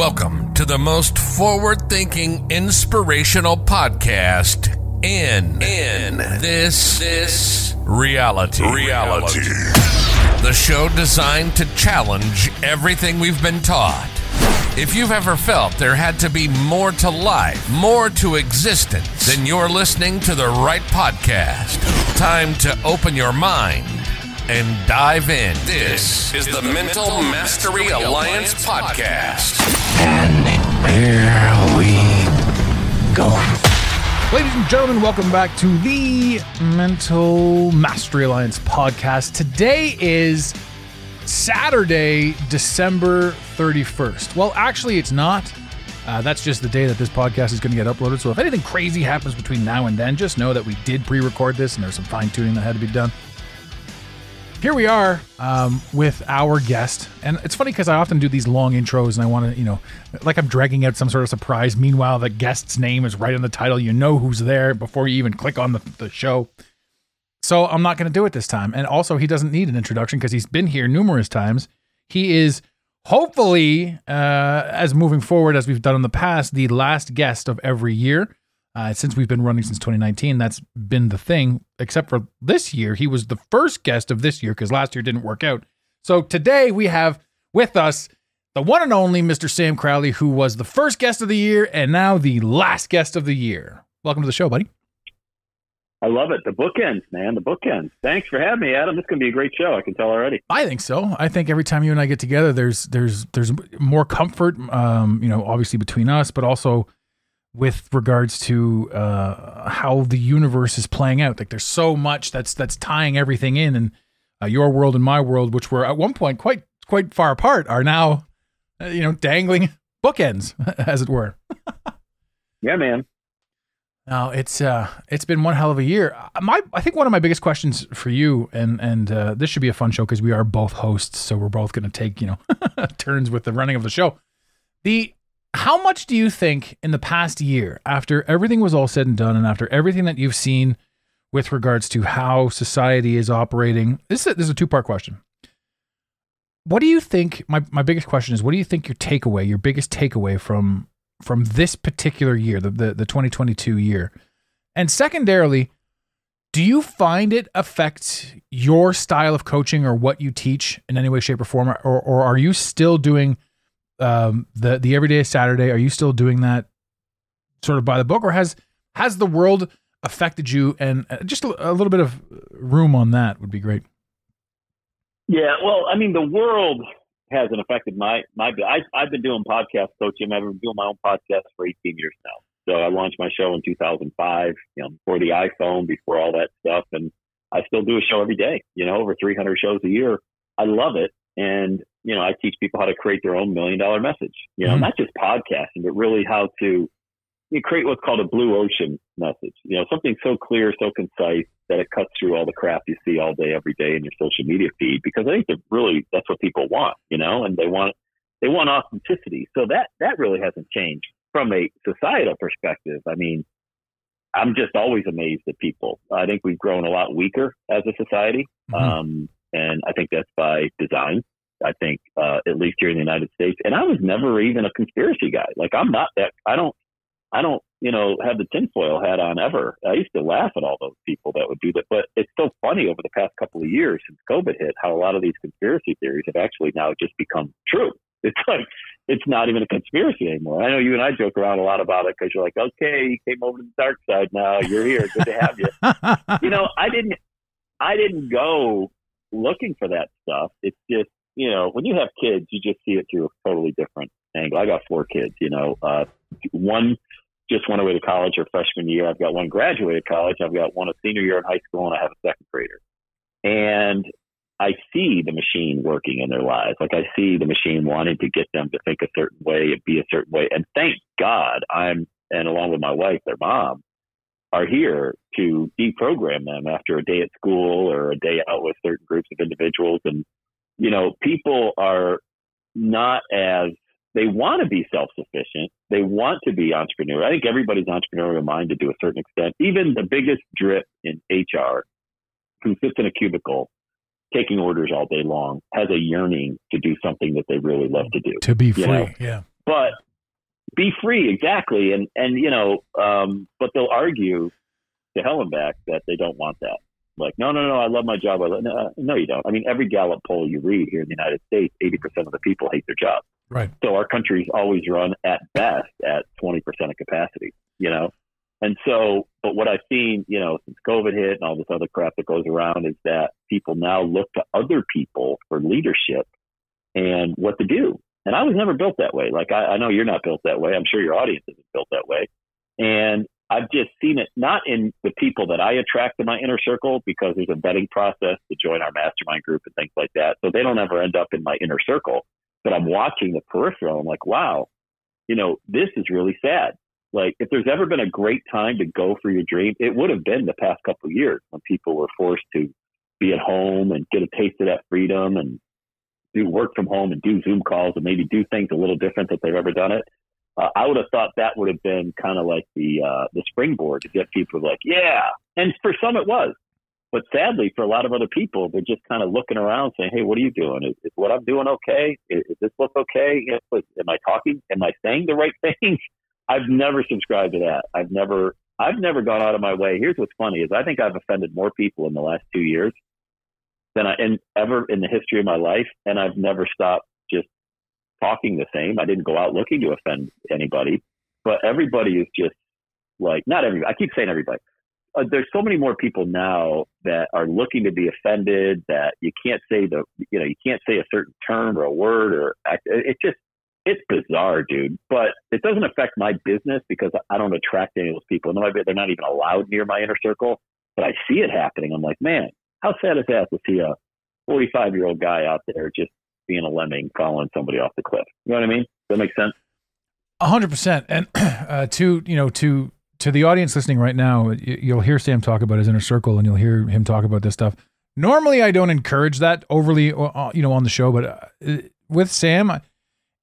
Welcome to the most forward thinking, inspirational podcast in, in this, this reality. Reality. The show designed to challenge everything we've been taught. If you've ever felt there had to be more to life, more to existence, then you're listening to the right podcast. Time to open your mind and dive in. This is the Mental Mastery Alliance podcast. And here we go. Ladies and gentlemen, welcome back to the Mental Mastery Alliance podcast. Today is Saturday, December 31st. Well, actually, it's not. Uh, that's just the day that this podcast is going to get uploaded. So if anything crazy happens between now and then, just know that we did pre record this and there's some fine tuning that had to be done. Here we are um, with our guest. And it's funny because I often do these long intros and I want to, you know, like I'm dragging out some sort of surprise. Meanwhile, the guest's name is right in the title. You know who's there before you even click on the, the show. So I'm not going to do it this time. And also, he doesn't need an introduction because he's been here numerous times. He is hopefully, uh, as moving forward as we've done in the past, the last guest of every year. Uh, since we've been running since 2019, that's been the thing. Except for this year, he was the first guest of this year because last year didn't work out. So today we have with us the one and only Mr. Sam Crowley, who was the first guest of the year and now the last guest of the year. Welcome to the show, buddy. I love it. The bookends, man. The bookends. Thanks for having me, Adam. This is going to be a great show. I can tell already. I think so. I think every time you and I get together, there's there's there's more comfort. Um, you know, obviously between us, but also with regards to uh, how the universe is playing out. Like there's so much that's that's tying everything in, and uh, your world and my world, which were at one point quite quite far apart, are now uh, you know dangling bookends, as it were. yeah, man. Now it's uh it's been one hell of a year. My I think one of my biggest questions for you and and uh, this should be a fun show because we are both hosts, so we're both going to take you know turns with the running of the show. The how much do you think in the past year, after everything was all said and done, and after everything that you've seen with regards to how society is operating, this is a, this is a two part question. What do you think? My my biggest question is, what do you think your takeaway, your biggest takeaway from from this particular year, the, the, the 2022 year? And secondarily, do you find it affects your style of coaching or what you teach in any way, shape, or form? Or, or are you still doing um, the, the everyday Saturday? Are you still doing that sort of by the book or has, has the world affected you? And uh, just a, a little bit of room on that would be great. Yeah. Well, I mean, the world hasn't affected my my. I, I've been doing podcast coaching. I've been doing my own podcast for 18 years now. So I launched my show in 2005. You know, before the iPhone, before all that stuff, and I still do a show every day. You know, over 300 shows a year. I love it, and you know, I teach people how to create their own million dollar message. You know, mm-hmm. not just podcasting, but really how to you create what's called a blue ocean message. You know, something so clear, so concise that it cuts through all the crap you see all day, every day in your social media feed. Because I think that really that's what people want, you know, and they want they want authenticity. So that that really hasn't changed from a societal perspective. I mean, I'm just always amazed at people. I think we've grown a lot weaker as a society, mm-hmm. um, and I think that's by design. I think, uh, at least here in the United States. And I was never even a conspiracy guy. Like I'm not that. I don't I don't, you know, have the tinfoil hat on ever. I used to laugh at all those people that would do that. But it's so funny over the past couple of years since COVID hit, how a lot of these conspiracy theories have actually now just become true. It's like, it's not even a conspiracy anymore. I know you and I joke around a lot about it because you're like, okay, you came over to the dark side now. You're here. Good to have you. you know, I didn't, I didn't go looking for that stuff. It's just, you know, when you have kids, you just see it through a totally different angle. I got four kids, you know, uh, one just went away to college her freshman year. I've got one graduated college. I've got one a senior year in high school, and I have a second grader. And I see the machine working in their lives. Like I see the machine wanting to get them to think a certain way and be a certain way. And thank God I'm, and along with my wife, their mom, are here to deprogram them after a day at school or a day out with certain groups of individuals. And, you know, people are not as they want to be self-sufficient. They want to be entrepreneurial. I think everybody's entrepreneurial minded to a certain extent. Even the biggest drip in HR who sits in a cubicle taking orders all day long has a yearning to do something that they really love to do. To be free, know? yeah. but be free exactly. And and you know, um, but they'll argue to hell and back that they don't want that. Like, no, no, no, I love my job. I love, no, no, you don't. I mean, every Gallup poll you read here in the United States, 80% of the people hate their job. Right. So our country's always run at best at 20% of capacity, you know? And so, but what I've seen, you know, since COVID hit and all this other crap that goes around is that people now look to other people for leadership and what to do. And I was never built that way. Like, I, I know you're not built that way. I'm sure your audience isn't built that way. And I've just seen it not in the people that I attract in my inner circle because there's a vetting process to join our mastermind group and things like that. So they don't ever end up in my inner circle. But I'm watching the peripheral. I'm like, wow, you know, this is really sad. Like, if there's ever been a great time to go for your dream, it would have been the past couple of years when people were forced to be at home and get a taste of that freedom and do work from home and do Zoom calls and maybe do things a little different that they've ever done it uh, I would have thought that would have been kind of like the uh, the springboard to get people like, yeah. And for some, it was. But sadly, for a lot of other people, they're just kind of looking around, saying, "Hey, what are you doing? Is, is what I'm doing okay? Is, is this look okay? Am I talking? Am I saying the right things?" I've never subscribed to that. I've never, I've never gone out of my way. Here's what's funny: is I think I've offended more people in the last two years than I in, ever in the history of my life, and I've never stopped just talking the same. I didn't go out looking to offend anybody, but everybody is just like, not everybody. I keep saying everybody. Uh, there's so many more people now that are looking to be offended that you can't say the, you know, you can't say a certain term or a word or act. It's just, it's bizarre, dude. But it doesn't affect my business because I don't attract any of those people. No, they're not even allowed near my inner circle. But I see it happening. I'm like, man, how sad is that to see a 45 year old guy out there just being a lemming following somebody off the cliff. You know what I mean? Does that make sense? Hundred percent. And uh, to you know to to the audience listening right now, you'll hear Sam talk about his inner circle, and you'll hear him talk about this stuff. Normally, I don't encourage that overly, uh, uh, you know, on the show. But uh, with Sam,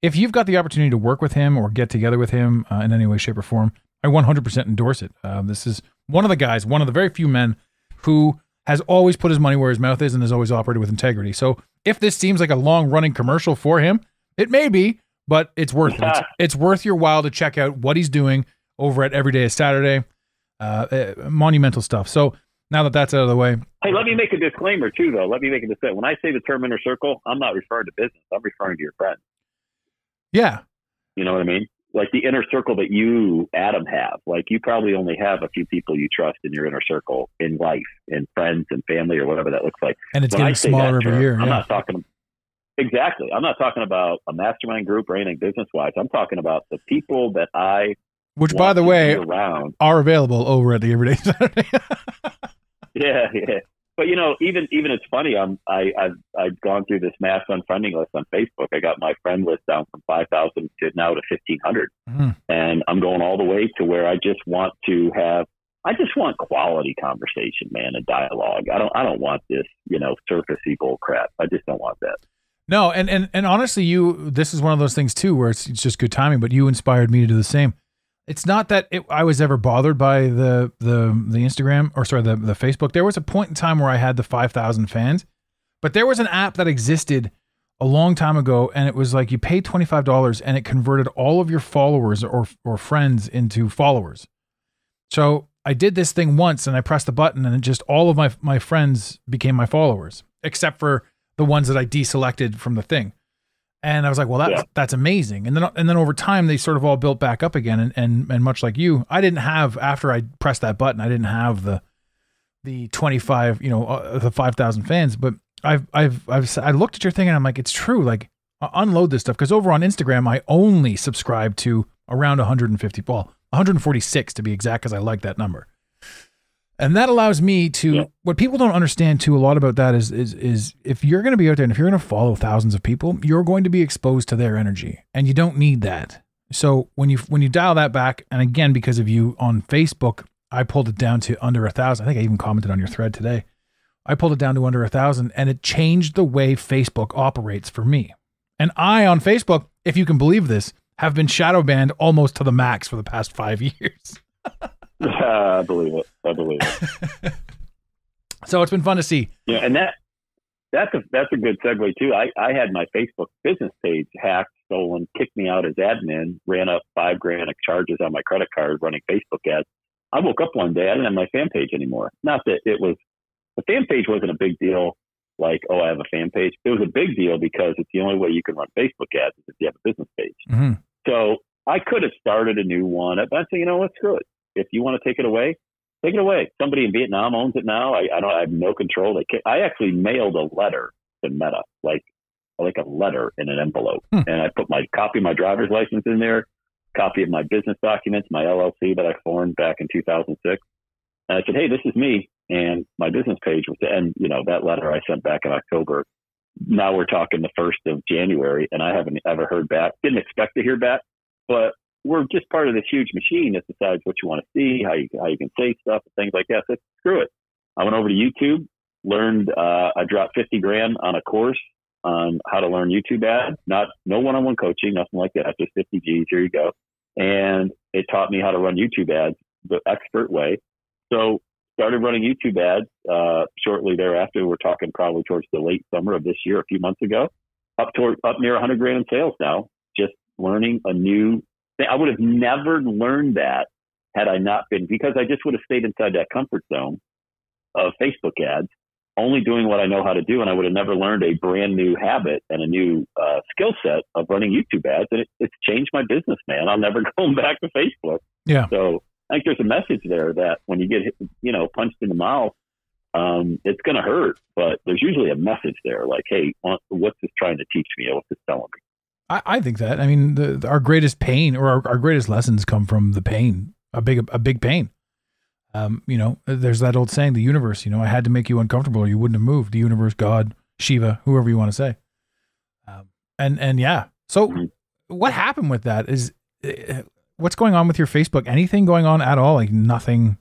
if you've got the opportunity to work with him or get together with him uh, in any way, shape, or form, I 100% endorse it. This is one of the guys, one of the very few men who has always put his money where his mouth is and has always operated with integrity. So if this seems like a long running commercial for him, it may be, but it's worth it. It's, it's, worth your while to check out what he's doing over at Every Day is Saturday. Uh, uh, monumental stuff. So now that that's out of the way. Hey, let me make a disclaimer too, though. Let me make a disclaimer. When I say the term inner circle, I'm not referring to business. I'm referring to your friends. Yeah. You know what I mean? Like the inner circle that you, Adam, have. Like you probably only have a few people you trust in your inner circle in life, in friends and family or whatever that looks like. And it's when getting smaller every term, year. I'm not talking exactly. I'm not talking about a mastermind group or anything business wise. I'm talking about the people that I, which by the way, around. are available over at the Everyday Saturday. yeah, yeah but you know, even even it's funny. I'm I I've I've gone through this mass unfriending list on Facebook. I got my friend list down from five thousand to now to fifteen hundred, mm-hmm. and I'm going all the way to where I just want to have. I just want quality conversation, man, and dialogue. I don't I don't want this you know surfacey bull crap. I just don't want that. No, and and and honestly, you this is one of those things too where it's, it's just good timing. But you inspired me to do the same it's not that it, I was ever bothered by the the the Instagram or sorry the the Facebook. There was a point in time where I had the five thousand fans, but there was an app that existed a long time ago, and it was like you paid twenty five dollars and it converted all of your followers or or friends into followers. So I did this thing once, and I pressed the button, and it just all of my my friends became my followers, except for the ones that I deselected from the thing. And I was like, well, that's yeah. that's amazing. And then and then over time, they sort of all built back up again. And and and much like you, I didn't have after I pressed that button, I didn't have the the twenty five, you know, uh, the five thousand fans. But I've I've I've I looked at your thing and I'm like, it's true. Like, unload this stuff because over on Instagram, I only subscribe to around 150, well, 146 to be exact, because I like that number and that allows me to yeah. what people don't understand too a lot about that is is is if you're going to be out there and if you're going to follow thousands of people you're going to be exposed to their energy and you don't need that. So when you when you dial that back and again because of you on facebook i pulled it down to under a thousand. I think i even commented on your thread today. I pulled it down to under a thousand and it changed the way facebook operates for me. And i on facebook if you can believe this have been shadow banned almost to the max for the past five years I believe it. I believe it. so it's been fun to see. Yeah, and that that's a that's a good segue too. I, I had my Facebook business page hacked, stolen, kicked me out as admin, ran up five grand of charges on my credit card running Facebook ads. I woke up one day, I didn't have my fan page anymore. Not that it was the fan page wasn't a big deal, like oh I have a fan page. It was a big deal because it's the only way you can run Facebook ads is if you have a business page. Mm-hmm. So I could have started a new one, but I said, you know, let's screw it. If you want to take it away, take it away. Somebody in Vietnam owns it now. I, I don't. I have no control. They I actually mailed a letter to Meta, like like a letter in an envelope, Hmm. and I put my copy of my driver's license in there, copy of my business documents, my LLC that I formed back in 2006, and I said, hey, this is me, and my business page was, and you know that letter I sent back in October. Now we're talking the first of January, and I haven't ever heard back. Didn't expect to hear back, but we're just part of this huge machine that decides what you want to see, how you how you can say stuff, and things like that. So screw it. I went over to YouTube, learned. Uh, I dropped fifty grand on a course on how to learn YouTube ads. Not no one on one coaching, nothing like that. Just fifty G's. Here you go. And it taught me how to run YouTube ads the expert way. So started running YouTube ads uh, shortly thereafter. We're talking probably towards the late summer of this year, a few months ago. Up toward up near 100 grand in sales now. Just learning a new. I would have never learned that had I not been because I just would have stayed inside that comfort zone of Facebook ads, only doing what I know how to do, and I would have never learned a brand new habit and a new uh, skill set of running YouTube ads. And it, it's changed my business, man. I'm never going back to Facebook. Yeah. So I think there's a message there that when you get hit, you know punched in the mouth, um, it's going to hurt, but there's usually a message there, like, hey, what's this trying to teach me? What's this telling me? I, I think that. I mean, the, the- our greatest pain or our, our greatest lessons come from the pain, a big a big pain. Um, you know, there's that old saying, the universe. You know, I had to make you uncomfortable, or you wouldn't have moved. The universe, God, Shiva, whoever you want to say. Um, and and yeah. So, Mhm. what happened with that? Is uh, what's going on with your Facebook? Anything going on at all? Like nothing.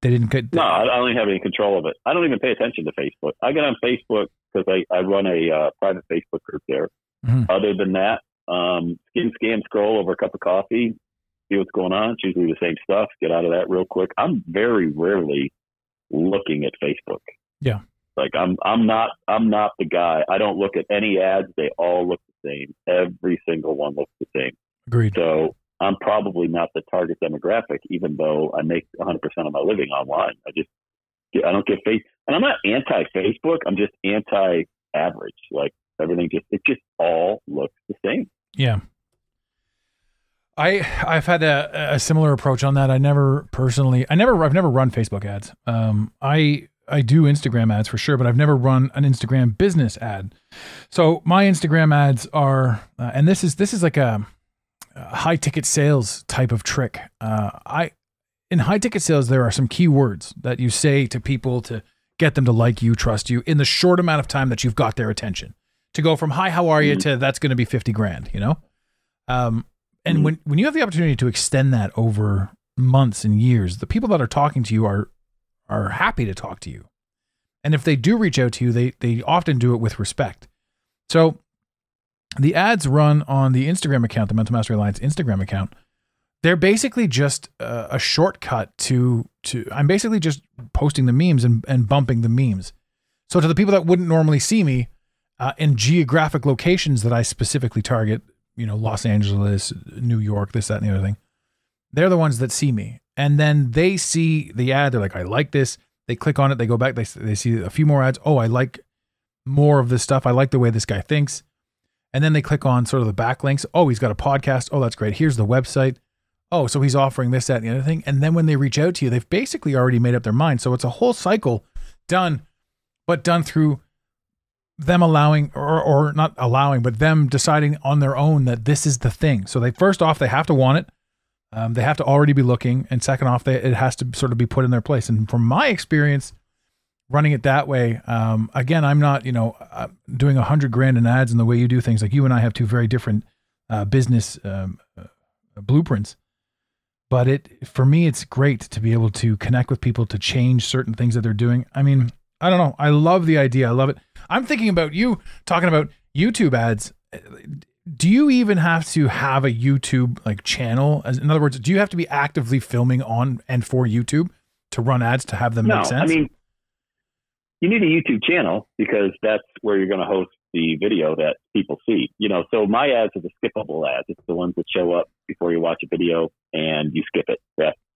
They didn't get. No, I I don't even have any control of it. I don't even pay attention to Facebook. I get on Facebook because I, I run a uh, private Facebook group there. Mhm. Other than that, um, skim, scan, scroll over a cup of coffee, see what's going on. It's usually the same stuff. Get out of that real quick. I'm very rarely looking at Facebook. Yeah. Like I'm, I'm not, I'm not the guy. I don't look at any ads. They all look the same. Every single one looks the same. Agreed. So I'm probably not the target demographic, even though I make 100% of my living online. I just, I don't get face, and I'm not anti Facebook. I'm just anti average. Like everything just, it just all looks the same. Yeah. I I've had a, a similar approach on that. I never personally I never I've never run Facebook ads. Um I I do Instagram ads for sure, but I've never run an Instagram business ad. So my Instagram ads are uh, and this is this is like a, a high ticket sales type of trick. Uh I in high ticket sales there are some keywords that you say to people to get them to like you, trust you in the short amount of time that you've got their attention. To go from hi, how are you Mhm. to that's going to be 50 grand, you know? Um, and Mhm. when, when you have the opportunity to extend that over months and years, the people that are talking to you are are happy to talk to you. And if they do reach out to you, they they often do it with respect. So the ads run on the Instagram account, the Mental Mastery Alliance Instagram account. They're basically just a, a shortcut to to I'm basically just posting the memes and, and bumping the memes. So to the people that wouldn't normally see me uh, in geographic locations that I specifically target, you know, Los Angeles, New York, this, that, and the other thing. They're the ones that see me. And then they see the ad. They're like, I like this. They click on it. They go back. They, they see a few more ads. Oh, I like more of this stuff. I like the way this guy thinks. And then they click on sort of the backlinks. Oh, he's got a podcast. Oh, that's great. Here's the website. Oh, so he's offering this, that, and the other thing. And then when they reach out to you, they've basically already made up their mind. So it's a whole cycle done, but done through them allowing or, or not allowing, but them deciding on their own that this is the thing. So they first off, they have to want it. Um, they have to already be looking, and second off, they, it has to sort of be put in their place. And from my experience, running it that way, um, again, I'm not you know uh, doing a hundred grand in ads and the way you do things. Like you and I have two very different uh, business um, uh, blueprints. But it for me, it's great to be able to connect with people to change certain things that they're doing. I mean, I don't know. I love the idea. I love it. I'm thinking about you talking about YouTube ads. Do you even have to have a YouTube like channel? As in other words, do you have to be actively filming on and for YouTube to run ads to have them No, make sense? I mean, you need a YouTube channel because that's where you're going to host the video that people see. You know, so my ads are the skippable ads. It's the ones that show up before you watch a video and you skip it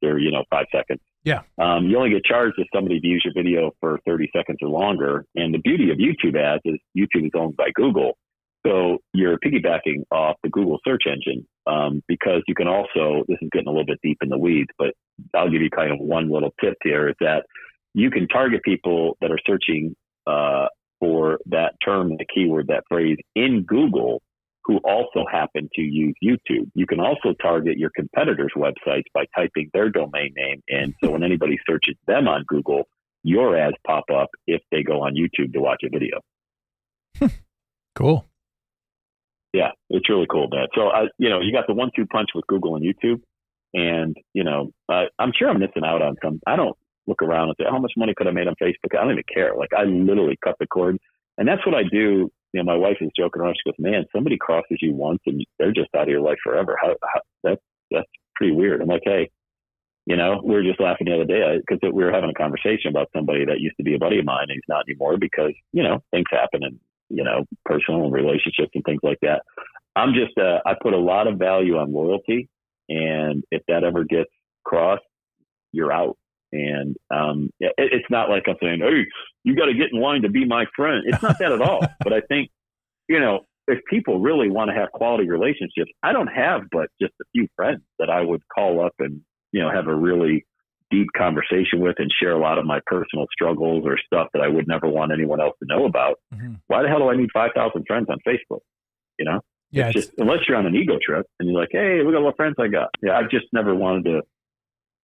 after, you know, five seconds. Yeah. Um, you only get charged if somebody views your video for 30 seconds or longer. And the beauty of YouTube ads is YouTube is owned by Google. So you're piggybacking off the Google search engine um, because you can also, this is getting a little bit deep in the weeds, but I'll give you kind of one little tip here is that you can target people that are searching uh, for that term, the keyword, that phrase in Google who also happen to use YouTube. You can also target your competitors' websites by typing their domain name in. So when anybody searches them on Google, your ads pop up if they go on YouTube to watch a video. cool. Yeah, it's really cool, man. So I, you know, you got the one-two punch with Google and YouTube, and you know, I, I'm sure I'm missing out on some. I don't look around and say, oh, how much money could I made on Facebook? I don't even care. Like I literally cut the cord. And that's what I do. You know, my wife is joking around. She goes, man, somebody crosses you once and they're just out of your life forever. How, how that's, that's pretty weird. I'm like, Hey, you know, we were just laughing the other day because we were having a conversation about somebody that used to be a buddy of mine and he's not anymore because, you know, things happen and, you know, personal relationships and things like that. I'm just, uh, I put a lot of value on loyalty. And if that ever gets crossed, you're out. And um, it, it's not like I'm saying, hey, you got to get in line to be my friend. It's not that at all. But I think, you know, if people really want to have quality relationships, I don't have but just a few friends that I would call up and, you know, have a really deep conversation with and share a lot of my personal struggles or stuff that I would never want anyone else to know about. Mm-hmm. Why the hell do I need 5,000 friends on Facebook? You know? Yeah. It's just, unless you're on an ego trip and you're like, hey, look at all the friends I got. Yeah. I've just never wanted to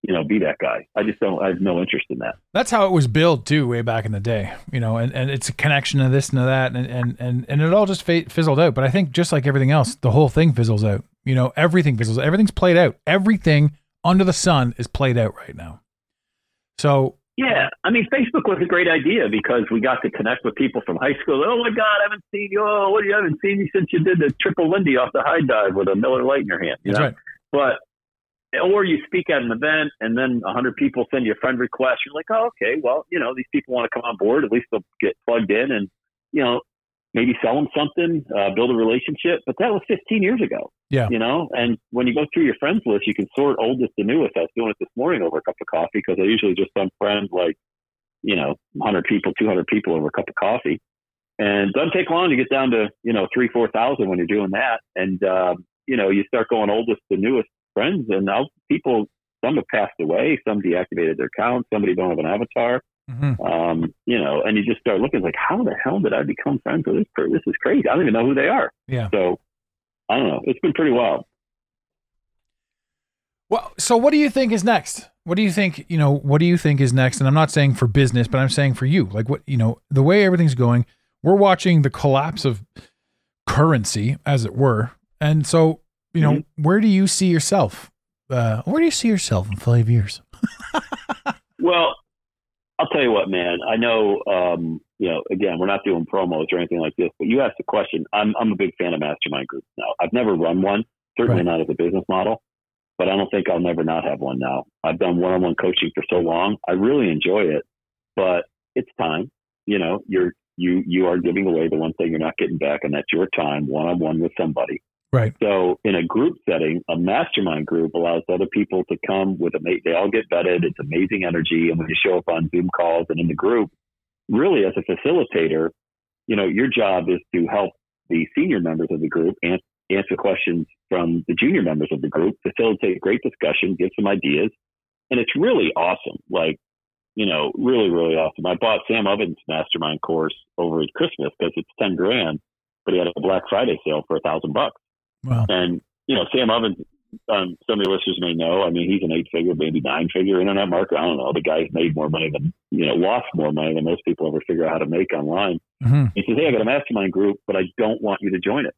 you know, be that guy. I just don't. I have no interest in that. That's how it was built too, way back in the day. You know, and, and it's a connection to this and to that, and and and, and it all just fizzled out. But I think just like everything else, the whole thing fizzles out. You know, everything fizzles. Everything's played out. Everything under the sun is played out right now. So yeah, I mean, Facebook was a great idea because we got to connect with people from high school. Oh my God, I haven't seen you. Oh, what do you haven't seen you since you did the triple Lindy off the high dive with a Miller Lite in your hand. You That's know? right. But or you speak at an event and then a hundred people send you a friend request. You're like, oh, okay, well, you know, these people want to come on board. At least they'll get plugged in and, you know, maybe sell them something, uh, build a relationship. But that was 15 years ago. Yeah. You know, and when you go through your friends list, you can sort oldest to newest. I was doing it this morning over a cup of coffee because I usually just send friends like, you know, 100 people, 200 people over a cup of coffee. And it doesn't take long to get down to, you know, three, 4,000 when you're doing that. And, um, you know, you start going oldest to newest friends, and now people some have passed away, some deactivated their accounts, somebody don't have an avatar. Mm-hmm. Um, you know, and you just start looking like, how the hell did I become friends with this person? This is crazy. I don't even know who they are. Yeah. So I don't know. It's been pretty wild. Well, so what do you think is next? What do you think, you know, what do you think is next? And I'm not saying for business, but I'm saying for you. Like what, you know, the way everything's going, we're watching the collapse of currency, as it were. And so you know, mm-hmm. where do you see yourself? Uh, where do you see yourself in five years? well, I'll tell you what, man. I know, um, you know, again, we're not doing promos or anything like this, but you asked a question. I'm, I'm a big fan of mastermind groups now. I've never run one, certainly right. not as a business model, but I don't think I'll never not have one now. I've done one on one coaching for so long. I really enjoy it, but it's time. You know, you're, you, you are giving away the one thing you're not getting back, and that's your time one on one with somebody. Right. So in a group setting, a mastermind group allows other people to come with a. They all get vetted. It's amazing energy. And when you show up on Zoom calls and in the group, really as a facilitator, you know, your job is to help the senior members of the group and answer questions from the junior members of the group, facilitate great discussion, give some ideas. And it's really awesome. Like, you know, really, really awesome. I bought Sam Ovens mastermind course over at Christmas because it's 10 grand, but he had a Black Friday sale for a thousand bucks. Wow. And, you know, Sam Ovens, um, some of the listeners may know, I mean, he's an eight figure, maybe nine figure internet marketer. I don't know. The guy's made more money than, you know, lost more money than most people ever figure out how to make online. Mm-hmm. He says, Hey, I got a mastermind group, but I don't want you to join it.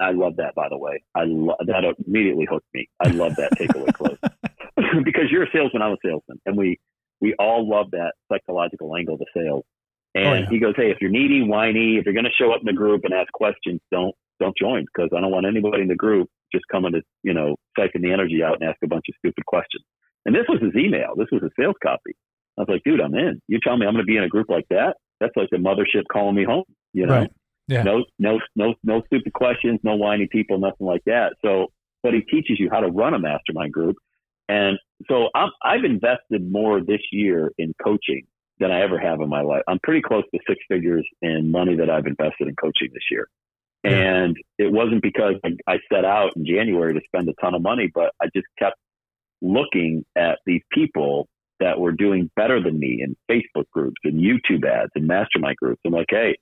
I love that, by the way. I love that immediately hooked me. I love that takeaway close because you're a salesman, I'm a salesman, and we we all love that psychological angle to sales. And oh, yeah. he goes, Hey, if you're needy, whiny, if you're going to show up in the group and ask questions, don't don't join because I don't want anybody in the group just coming to, you know, siphon the energy out and ask a bunch of stupid questions. And this was his email. This was his sales copy. I was like, dude, I'm in. You tell me I'm going to be in a group like that? That's like the mothership calling me home. You know, Right. Yeah. no, no, no, no stupid questions, no whiny people, nothing like that. So, but he teaches you how to run a mastermind group, and so I'm, I've invested more this year in coaching than I ever have in my life. I'm pretty close to six figures in money that I've invested in coaching this year. Yeah. And it wasn't because I- I set out in January to spend a ton of money, but I just kept looking at these people that were doing better than me in Facebook groups and YouTube ads and mastermind groups. I'm like, hey,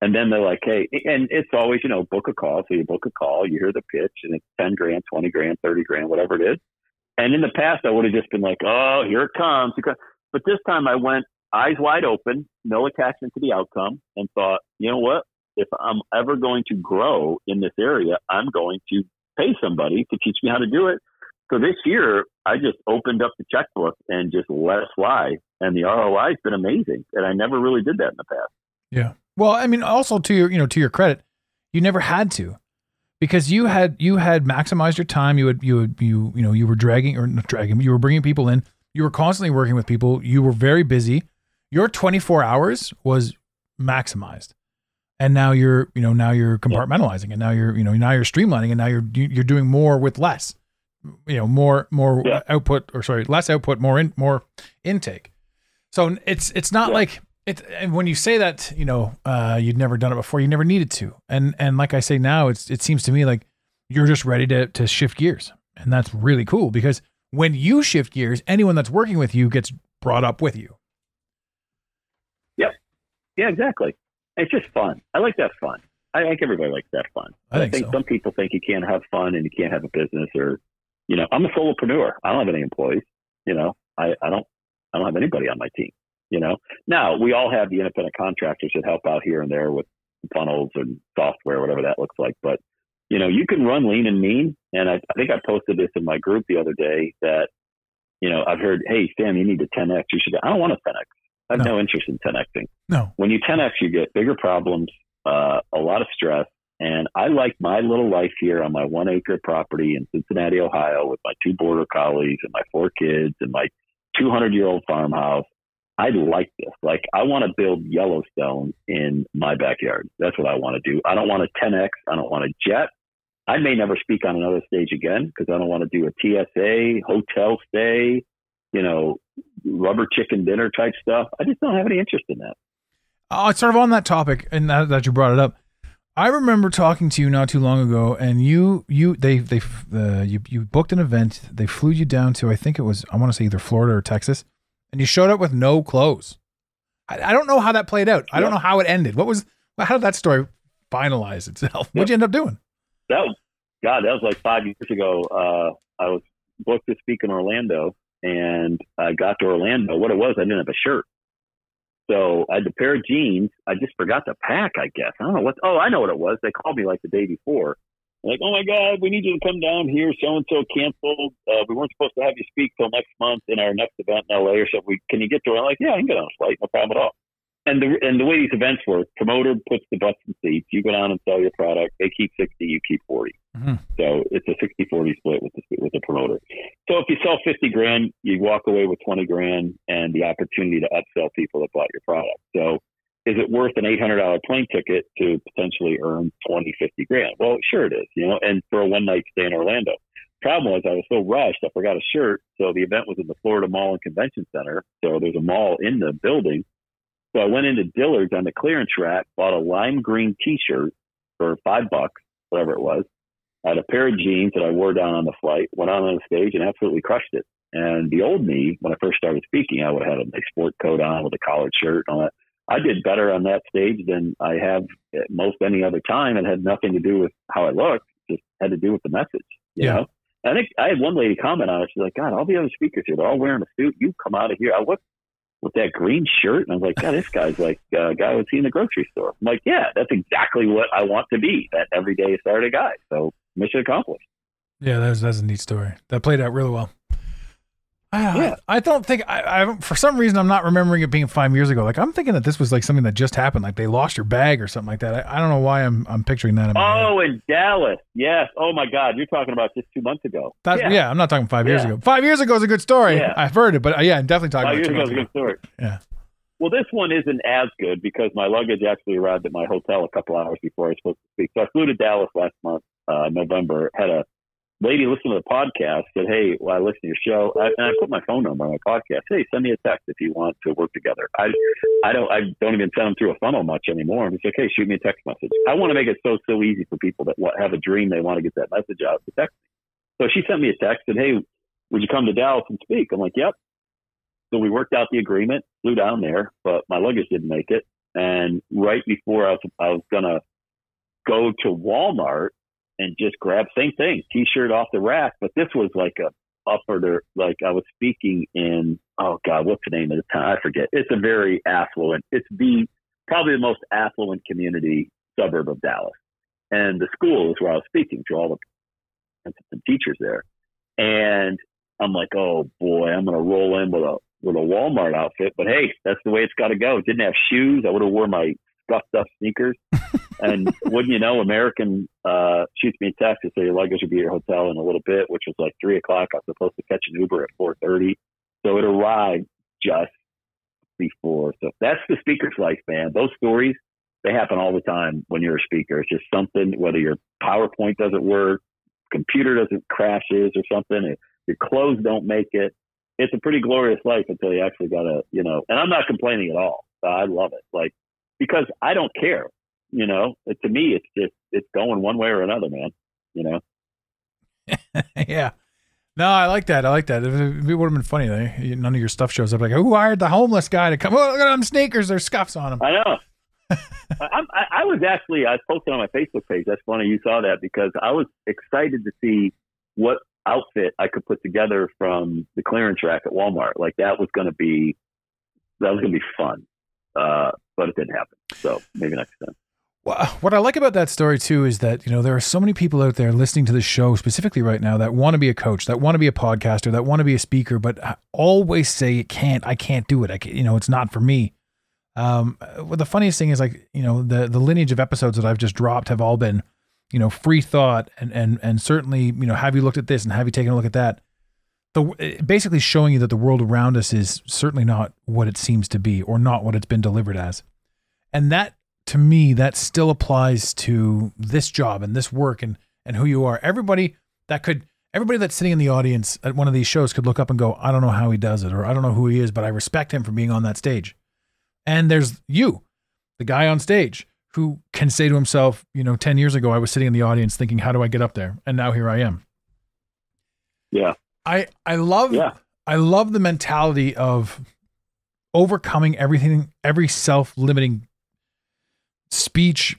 and then they're like, hey, and it's always, you know, book a call. So you book a call, you hear the pitch, and it's 10 grand, 20 grand, 30 grand, whatever it is. And in the past, I would have just been like, oh, here it comes. But this time I went eyes wide open, no attachment to the outcome, and thought, you know what? If I'm ever going to grow in this area, I'm going to pay somebody to teach me how to do it. So this year, I just opened up the checkbook and just let it fly. And the ROI has been amazing. And I never really did that in the past. Yeah. Well, I mean, also to your, you know, to your credit, you never had to, because you had you had maximized your time. You had you had you you know you were dragging or not dragging. You were bringing people in. You were constantly working with people. You were very busy. Your 24 hours was maximized, and now you're you know now you're compartmentalizing, and now you're you know now you're streamlining, and now you're you're doing more with less. You know, more more Yeah. output or sorry, less output, more in more intake. So it's it's not Yeah. like it. And when you say that, you know, uh, you'd never done it before, you never needed to. And and like I say now, it's it seems to me like you're just ready to to shift gears, and that's really cool because when you shift gears, anyone that's working with you gets brought up with you. Yeah. Yeah, exactly. It's just fun. I like that fun. I think everybody likes that fun. I think so. some people think you can't have fun and you can't have a business or, you know, I'm a solopreneur. I don't have any employees. You know, I, I don't, I don't have anybody on my team. You know, now we all have the independent contractors that help out here and there with funnels and software, whatever that looks like. But you know, you can run lean and mean. And I, I think I posted this in my group the other day that, you know, I've heard, hey, Sam, you need to 10x. You should. I don't want to 10x. I have No. no interest in 10xing No, when you 10x, you get bigger problems, uh, a lot of stress. And I like my little life here on my one acre property in Cincinnati, Ohio, with my two border collies and my four kids and my 200 year old farmhouse. I like this. Like, I want to build Yellowstone in my backyard. That's what I want to do. I don't want a 10x. I don't want a jet. I may never speak on another stage again because I don't want to do a TSA, hotel stay, you know, rubber chicken dinner type stuff. I just don't have any interest in that. uh, sort of on that topic, and that, that you brought it up. I remember talking to you not too long ago, and you you they they uh, you you booked an event. They flew you down to I think it was I want to say either Florida or Texas, and you showed up with no clothes. I, I don't know how that played out. I don't know how it ended. What was how did that story finalize itself? What'd you end up doing? that was God, that was like five years ago. Uh, I was booked to speak in Orlando, and I got to Orlando. What it was, I didn't have a shirt, so I had a pair of jeans. I just forgot to pack. I guess I don't know what. Oh, I know what it was. They called me like the day before. Like, oh my God, we need you to come down here. So and so canceled. Uh, we weren't supposed to have you speak till next month in our next event in LA or something. We, can you get to? I'm like, yeah, I can get on a flight, no problem at all. And the and the way these events work, promoter puts the butts in seats. You go down and sell your product. They keep sixty, you keep 40 Mhm. So it's a 60-40 split with the with the promoter. So if you sell fifty grand, you walk away with twenty grand and the opportunity to upsell people that bought your product. So is it worth an eight hundred dollar plane ticket to potentially earn 20, 50 grand? Well, sure it is. You know, and for a one night stay in Orlando. Problem was I was so rushed, I forgot a shirt. So the event was in the Florida Mall and Convention Center. So there's a mall in the building. So I went into Dillard's on the clearance rack, bought a lime green T-shirt for five bucks, whatever it was. I had a pair of jeans that I wore down on the flight, went out on the stage and absolutely crushed it. And the old me, when I first started speaking, I would have had a nice sport coat on with a collared shirt and all that. I did better on that stage than I have at most any other time. It had nothing to do with how I looked, just had to do with the message. You Yeah. know? I think I had one lady comment on it. She's like, God, all the other speakers here, they're all wearing a suit. You come out of here. I look with that green shirt. And I was like, God, this guy's like a guy I would see in the grocery store. I'm like, yeah, that's exactly what I want to be, that everyday Saturday guy. So mission accomplished. Yeah, that's that's a neat story. That played out really well. I, Yeah. I don't think I, I for some reason I'm not remembering it being five years ago. Like I'm thinking that this was like something that just happened, like they lost your bag or something like that. I, I don't know why I'm I'm picturing that. In my head. Oh, in Dallas. Yes. Oh my God, you're talking about just two months ago. That's, yeah. I'm not talking five years Yeah. ago. Five years ago is a good story. Yeah. I've heard it, but uh, yeah, I'm definitely talking Five about years two ago was months a ago. good story. Yeah. Well, this one isn't as good because my luggage actually arrived at my hotel a couple hours before I was supposed to speak. So I flew to Dallas last month, uh, November. Had a lady listen to the podcast. Said, "Hey, well, I listen to your show, I, and I put my phone number on my podcast. Hey, send me a text if you want to work together. I, I don't, I don't even send them through a funnel much anymore. I'm just like, hey, shoot me a text message. I want to make it so so easy for people that have a dream they want to get that message out to text. So she sent me a text and, hey, would you come to Dallas and speak? I'm like, yep. So we worked out the agreement, flew down there, but my luggage didn't make it. And right before I was, I was gonna go to Walmart and just grab same thing, t-shirt off the rack. But this was like a upper, like I was speaking in, oh God, what's the name of the town? I forget. It's a very affluent. It's the probably the most affluent community suburb of Dallas, and the school is where I was speaking to all the teachers there. And I'm like, oh boy, I'm gonna roll in with a with a Walmart outfit. But hey, that's the way it's got to go. Didn't have shoes. I would have wore my scuffed up sneakers. and wouldn't you know, American uh, shoots me a text to say your luggage will be at your hotel in a little bit, which was like three o'clock. I was supposed to catch an Uber at four thirty, so it arrived just before. So that's the speaker's life, man. Those stories they happen all the time when you're a speaker. It's just something whether your PowerPoint doesn't work, computer doesn't crashes or something, your clothes don't make it. It's a pretty glorious life until you actually got to, you know. And I'm not complaining at all. I love it, like because I don't care. You know, It- to me, it's just it's going one way or another, man. You know. yeah. No, I like that. I like that. It, it would have been funny. Though. None of your stuff shows up. Like, who hired the homeless guy to come? Oh, look at them sneakers. There's scuffs on them. I know. I, I'm- I, I was actually I posted on my Facebook page. That's funny you saw that because I was excited to see what outfit I could put together from the clearance rack at Walmart. Like that was going to be that was going to be fun, uh, but it didn't happen. So maybe next time. Wha- What I like about that story too is that you know there are so many people out there listening to the show specifically right now that want to be a coach, that want to be a podcaster, that want to be a speaker, but uh, always say it can't. I can't do it. I can, you know it's not for me. Um, uh, well, the funniest thing is like you know the the lineage of episodes that I've just dropped have all been you know free thought and and and certainly you know have you looked at this and have you taken a look at that. The eh, basically showing you that the world around us is certainly not what it seems to be or not what it's been delivered as, and that to me that still applies to this job and this work and and who you are everybody that could everybody that's sitting in the audience at one of these shows could look up and go i don't know how he does it or i don't know who he is but i respect him for being on that stage and there's you the guy on stage who can say to himself you know 10 years ago i was sitting in the audience thinking how do i get up there and now here i am Yeah. i i love Yeah. i love the mentality of overcoming everything every self-limiting speech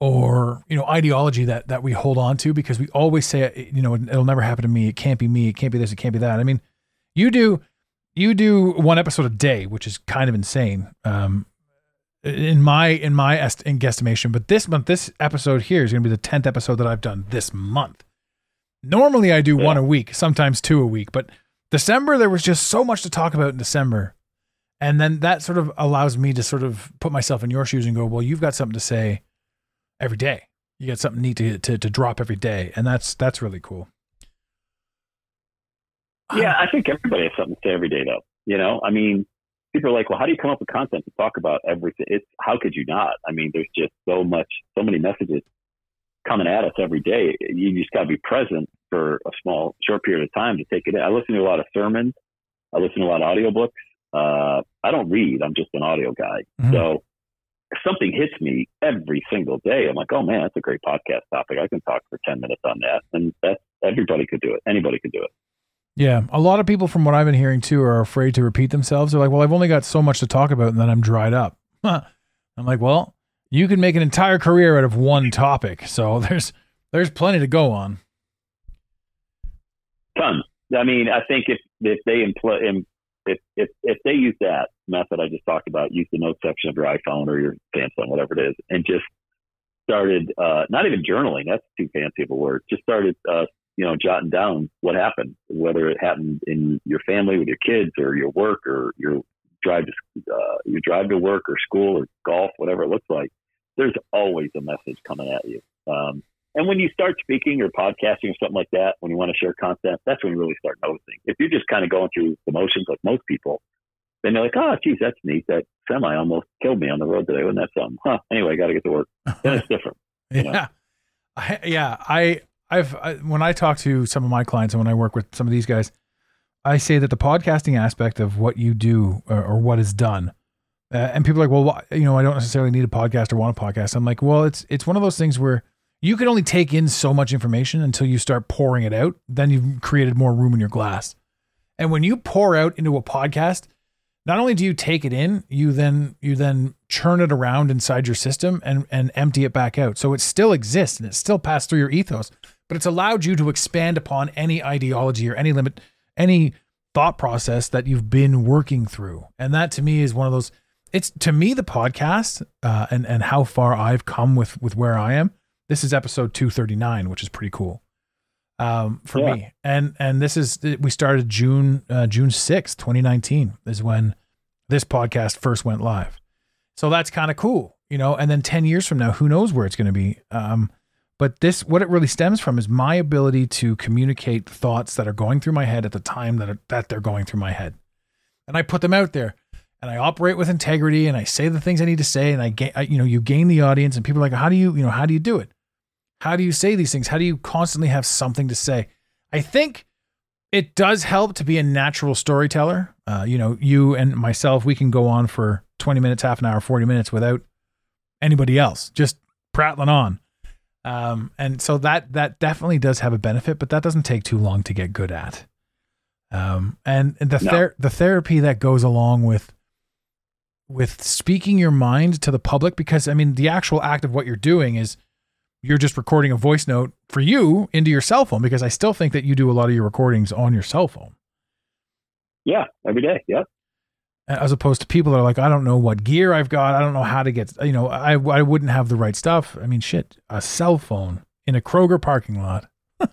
or you know ideology that that we hold on to because we always say you know it'll never happen to me. It can't be me. It can't be this. It can't be that. I mean you do you do one episode a day which is kind of insane um in my in my est- in guesstimation. But this month this episode here is going to be the 10th episode that i've done this month. Normally i do one a week sometimes two a week but december there was just so much to talk about in december and then that sort of allows me to sort of put myself in your shoes and go well you've got something to say every day you got something neat to, to, to drop every day and that's that's really cool Yeah, I think everybody has something to say every day, though. You know, I mean, people are like, "Well, how do you come up with content to talk about everything?" It's how could you not? I mean, there's just so much, so many messages coming at us every day. You just got to be present for a small, short period of time to take it in. I listen to a lot of sermons. I listen to a lot of audiobooks. Uh, I don't read. I'm just an audio guy. Mhm. So if something hits me every single day, I'm like, "Oh man, that's a great podcast topic. I can talk for ten minutes on that." And that's everybody could do it. Anybody could do it. yeah a lot of people from what i've been hearing too are afraid to repeat themselves they're like well i've only got so much to talk about and then i'm dried up i'm like well you can make an entire career out of one topic so there's there's plenty to go on Tons. I mean, I think if if they employ im- if if if they use that method I just talked about, use the note section of your iPhone or your Samsung, whatever it is, and just started uh, not even journaling. That's too fancy of a word. Just started uh, you know, jotting down what happened, whether it happened in your family with your kids or your work or your drive to uh, you drive to work or school or golf, whatever it looks like. There's always a message coming at you. Um, and when you start speaking or podcasting or something like that, when you want to share content, that's when you really start noticing. If you're just kind of going through the motions like most people, then you're like, oh, geez, that's neat. That semi almost killed me on the road today. Wasn't that something? Huh. Anyway, I got to get to work. Then it's different. yeah. I, yeah. I, I've, I, when I talk to some of my clients and when I work with some of these guys, I say that the podcasting aspect of what you do or, or what is done, uh, and people are like, well, you know, I don't necessarily need a podcast or want a podcast. I'm like, well, it's, it's one of those things where you can only take in so much information until you start pouring it out. Then you've created more room in your glass. And when you pour out into a podcast, not only do you take it in, you then you then churn it around inside your system and and empty it back out. So it still exists and it still passed through your ethos, but it's allowed you to expand upon any ideology or any limit any thought process that you've been working through. And that to me is one of those it's to me the podcast uh, and and how far I've come with with where I am. This is episode 239, which is pretty cool um, for Yeah. me. And and this is we started June uh, June 6th, 2019 is when this podcast first went live. So that's kind of cool, you know. And then 10 years from now, who knows where it's going to be? Um, but this, what it really stems from, is my ability to communicate thoughts that are going through my head at the time that are, that they're going through my head, and I put them out there, and I operate with integrity, and I say the things I need to say, and I gain, I, you know, you gain the audience, and people are like, how do you, you know, how do you do it? How do you say these things? How do you constantly have something to say? I think it does help to be a natural storyteller. Uh, you know, you and myself, we can go on for 20 minutes, half an hour, 40 minutes without anybody else, just prattling on. Um, and so that that definitely does have a benefit, but that doesn't take too long to get good at. Um, and and the No. ther- the therapy that goes along with with speaking your mind to the public, because I mean, the actual act of what you're doing is you're just recording a voice note for you into your cell phone because I still think that you do a lot of your recordings on your cell phone Yeah, every day. Yep. as opposed to people that are like, I don't know what gear I've got. I don't know how to get, you know, I, I wouldn't have the right stuff. I mean, shit, a cell phone in a Kroger parking lot.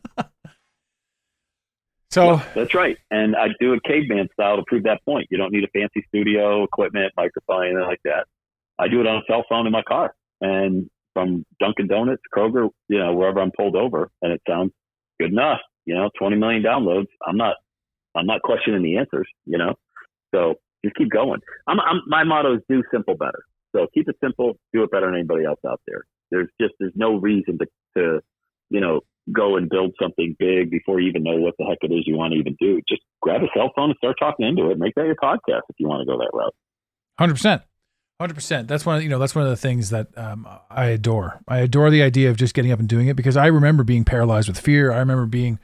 so, Yeah, that's right. And I do it caveman style to prove that point. You don't need a fancy studio equipment, microphone, anything like that. I do it on a cell phone in my car, and from Dunkin' Donuts, Kroger, you know, wherever I'm pulled over, and it sounds good enough. You know, 20 million downloads. I'm not, I'm not questioning the answers. You know, so just keep going. I'm, I'm my motto is do simple better. So keep it simple, do it better than anybody else out there. There's just there's no reason to to you know go and build something big before you even know what the heck it is you want to even do. Just grab a cell phone and start talking into it. Make that your podcast if you want to go that route. hundred percent, hundred percent. That's one, of, you know, that's one of the things that um, I adore. I adore the idea of just getting up and doing it because I remember being paralyzed with fear. I remember being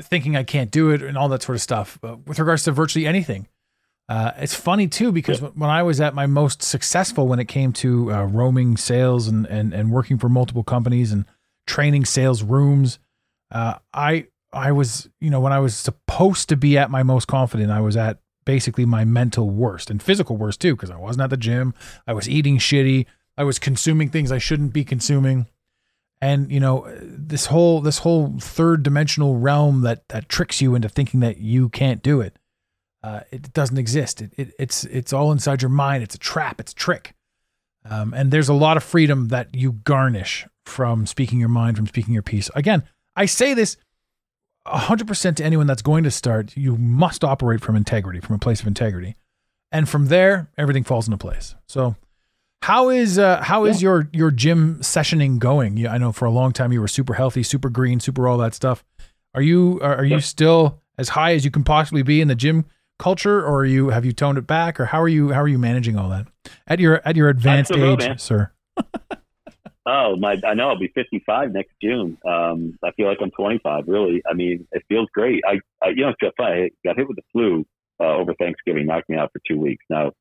thinking I can't do it and all that sort of stuff. But with regards to virtually anything, uh, it's funny too because when I was at my most successful when it came to uh, roaming sales and, and and working for multiple companies and training sales rooms, uh, I I was you know when I was supposed to be at my most confident, I was at basically my mental worst and physical worst too because I wasn't at the gym, I was eating shitty, I was consuming things I shouldn't be consuming. And you know this whole this whole third dimensional realm that that tricks you into thinking that you can't do it uh, it doesn't exist. It, it it's it's all inside your mind. It's a trap. It's a trick. Um, and there's a lot of freedom that you garnish from speaking your mind from speaking your piece again i say this 100% to anyone that's going to start you must operate from integrity from a place of integrity and from there everything falls into place so how is uh, how is your your gym sessioning going? You, I know for a long time you were super healthy, super green, super all that stuff. Are you are, are you still as high as you can possibly be in the gym culture, or are you have you toned it back, or how are you how are you managing all that at your at your advanced age, man. sir? Oh my! I know I'll be 55 next June. Um, I feel like I'm 25. Really, I mean, it feels great. I, I you know, it's. I got hit with the flu uh, over Thanksgiving, knocked me out for two weeks. Now,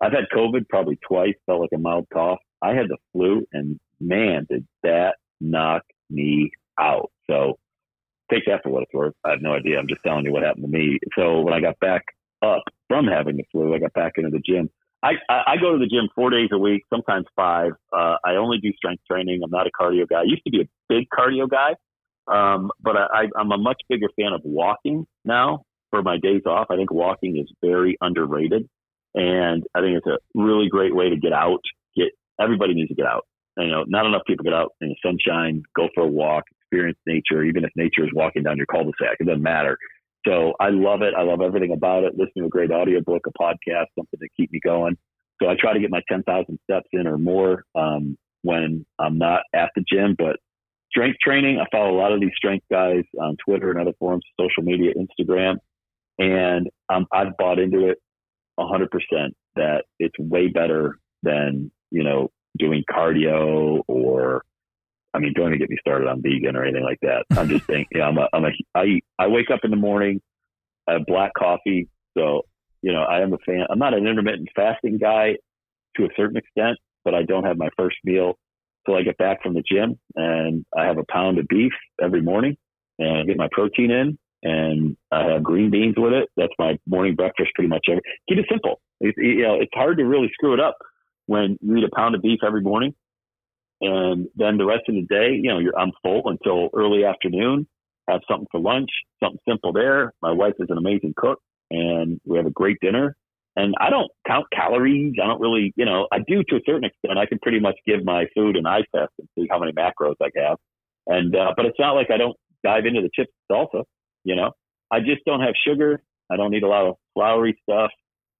I've had COVID probably twice. Felt like a mild cough. I had the flu, and man, did that knock me out. So take that for what it's worth. I have no idea. I'm just telling you what happened to me. So when I got back up from having the flu, I got back into the gym. I, I, go to the gym four days a week, sometimes five. Uh, I only do strength training. I'm not a cardio guy. I used to be a big cardio guy, Um, but I, I'm a much bigger fan of walking now for my days off. I think walking is very underrated, and I think it's a really great way to get out. Get everybody needs to get out. You know, not enough people get out in the sunshine, go for a walk, experience nature. Even if nature is walking down your cul-de-sac, it doesn't matter. So I love it. I love everything about it. Listening to a great audiobook, a podcast, something to keep me going. So I try to get my 10,000 steps in or more um, when I'm not at the gym. But strength training, I follow a lot of these strength guys on Twitter and other forums, social media, Instagram, and um, I've bought into it 100% that it's way better than, you know, doing cardio or I mean, don't even get me started on vegan or anything like that. I'm just saying, you know, I'm a, I'm a, I, I wake up in the morning, I have black coffee. So, you know, I am a fan. I'm not an intermittent fasting guy to a certain extent, but I don't have my first meal till I get back from the gym and I have a pound of beef every morning and I get my protein in and I have green beans with it. That's my morning breakfast pretty much every, keep it simple. It, you know, it's hard to really screw it up when you eat a pound of beef every morning and then the rest of the day, you know, I'm full until early afternoon. Have something for lunch, something simple there. My wife is an amazing cook, and we have a great dinner. And I don't count calories. I don't really, you know, I do to a certain extent. I can pretty much give my food an eye test and see how many macros I have. And uh, but it's not like I don't dive into the chips and salsa. You know, I just don't have sugar. I don't need a lot of floury stuff,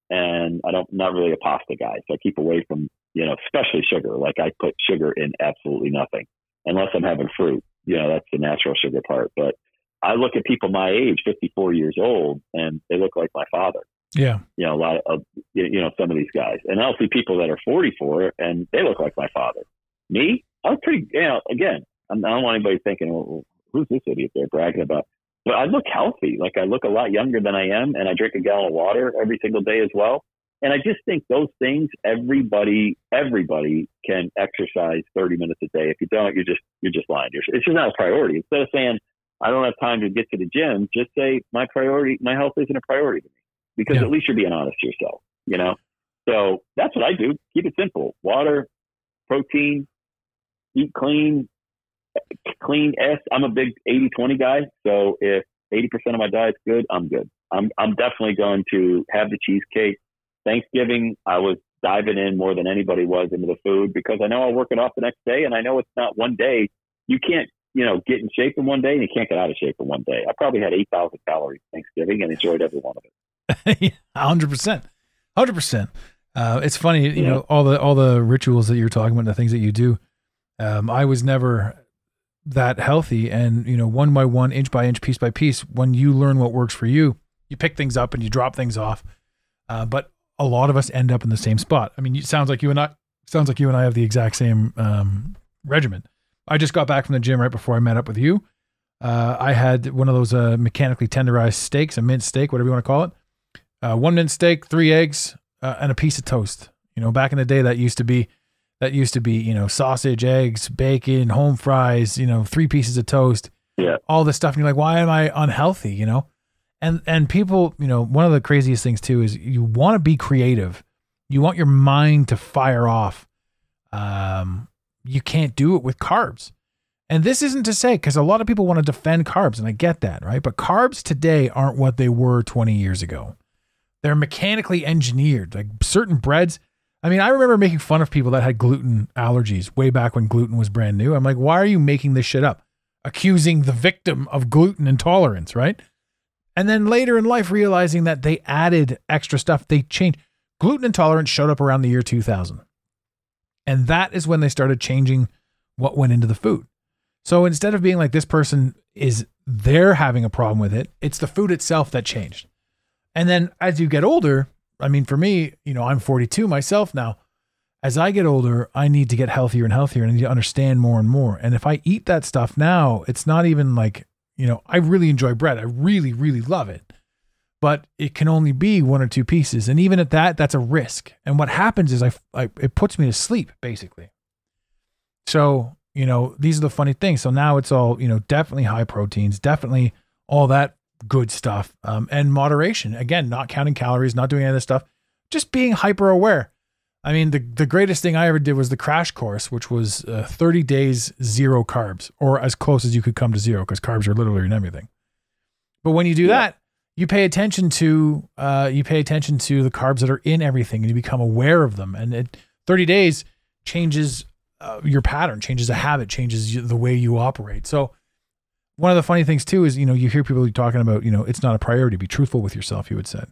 and I don't not really a pasta guy. So I keep away from you know, especially sugar. Like I put sugar in absolutely nothing unless I'm having fruit. You know, that's the natural sugar part. But I look at people my age, 54 years old, and they look like my father. Yeah. You know, a lot of, you know, some of these guys. And I'll see people that are 44 and they look like my father. Me, I'm pretty, you know, again, I don't want anybody thinking, well, who's this idiot they're bragging about? But I look healthy. Like I look a lot younger than I am, and I drink a gallon of water every single day as well. And I just think those things, everybody, everybody can exercise 30 minutes a day. If you don't, you're just, you're just lying. You're, it's just not a priority. Instead of saying, I don't have time to get to the gym, just say my priority, my health isn't a priority to me because yeah. at least you're being honest to yourself, you know? So that's what I do. Keep it simple. Water, protein, eat clean, clean S. I'm a big 80 20 guy. So if 80% of my diet's good, I'm good. I'm, I'm definitely going to have the cheesecake Thanksgiving, I was diving in more than anybody was into the food because I know I'll work it off the next day. And I know it's not one day. You can't, you know, get in shape in one day and you can't get out of shape in one day. I probably had 8,000 calories Thanksgiving and enjoyed every one of it. hundred percent, hundred percent. Uh, it's funny, you yeah. know, all the, all the rituals that you're talking about, and the things that you do. Um, I was never that healthy and, you know, one by one, inch by inch, piece by piece, when you learn what works for you, you pick things up and you drop things off. Uh, but a lot of us end up in the same spot. I mean, it sounds like you and I sounds like you and I have the exact same um, regimen. I just got back from the gym right before I met up with you. Uh, I had one of those uh, mechanically tenderized steaks, a mint steak, whatever you want to call it. Uh, one mint steak, three eggs, uh, and a piece of toast. You know, back in the day, that used to be that used to be you know sausage, eggs, bacon, home fries. You know, three pieces of toast. Yeah. All this stuff, and you're like, why am I unhealthy? You know, and and people you know one of the craziest things too is you want to be creative. You want your mind to fire off um you can't do it with carbs. And this isn't to say because a lot of people want to defend carbs and i get that right? But carbs today aren't what they were 20 years ago. They're mechanically engineered like certain breads. I mean i remember making fun of people that had gluten allergies way back when gluten was brand new. I'm like why are you making this shit up? Accusing the victim of gluten intolerance right and then later in life, realizing that they added extra stuff, they changed. Gluten intolerance showed up around the year 2000. And that is when they started changing what went into the food. So instead of being like this person is they're having a problem with it, it's the food itself that changed. And then as you get older, I mean, for me, you know, I'm 42 myself now. As I get older, I need to get healthier and healthier and I need to understand more and more. And if I eat that stuff now, it's not even like you know, I really enjoy bread. I really, really love it. But it can only be one or two pieces. And even at that, that's a risk. And what happens is I, I it puts me to sleep, basically. So, you know, these are the funny things. So now it's all, you know, definitely high proteins, definitely all that good stuff. Um, and moderation. Again, not counting calories, not doing any of this stuff, just being hyper aware. I mean, the, the greatest thing I ever did was the crash course, which was uh, 30 days zero carbs, or as close as you could come to zero, because carbs are literally in everything. But when you do Yeah. that, you pay attention to uh, you pay attention to the carbs that are in everything, and you become aware of them. And it 30 days changes uh, your pattern, changes a habit, changes the way you operate. So one of the funny things too is you know you hear people talking about you know it's not a priority. Be truthful with yourself. You would say.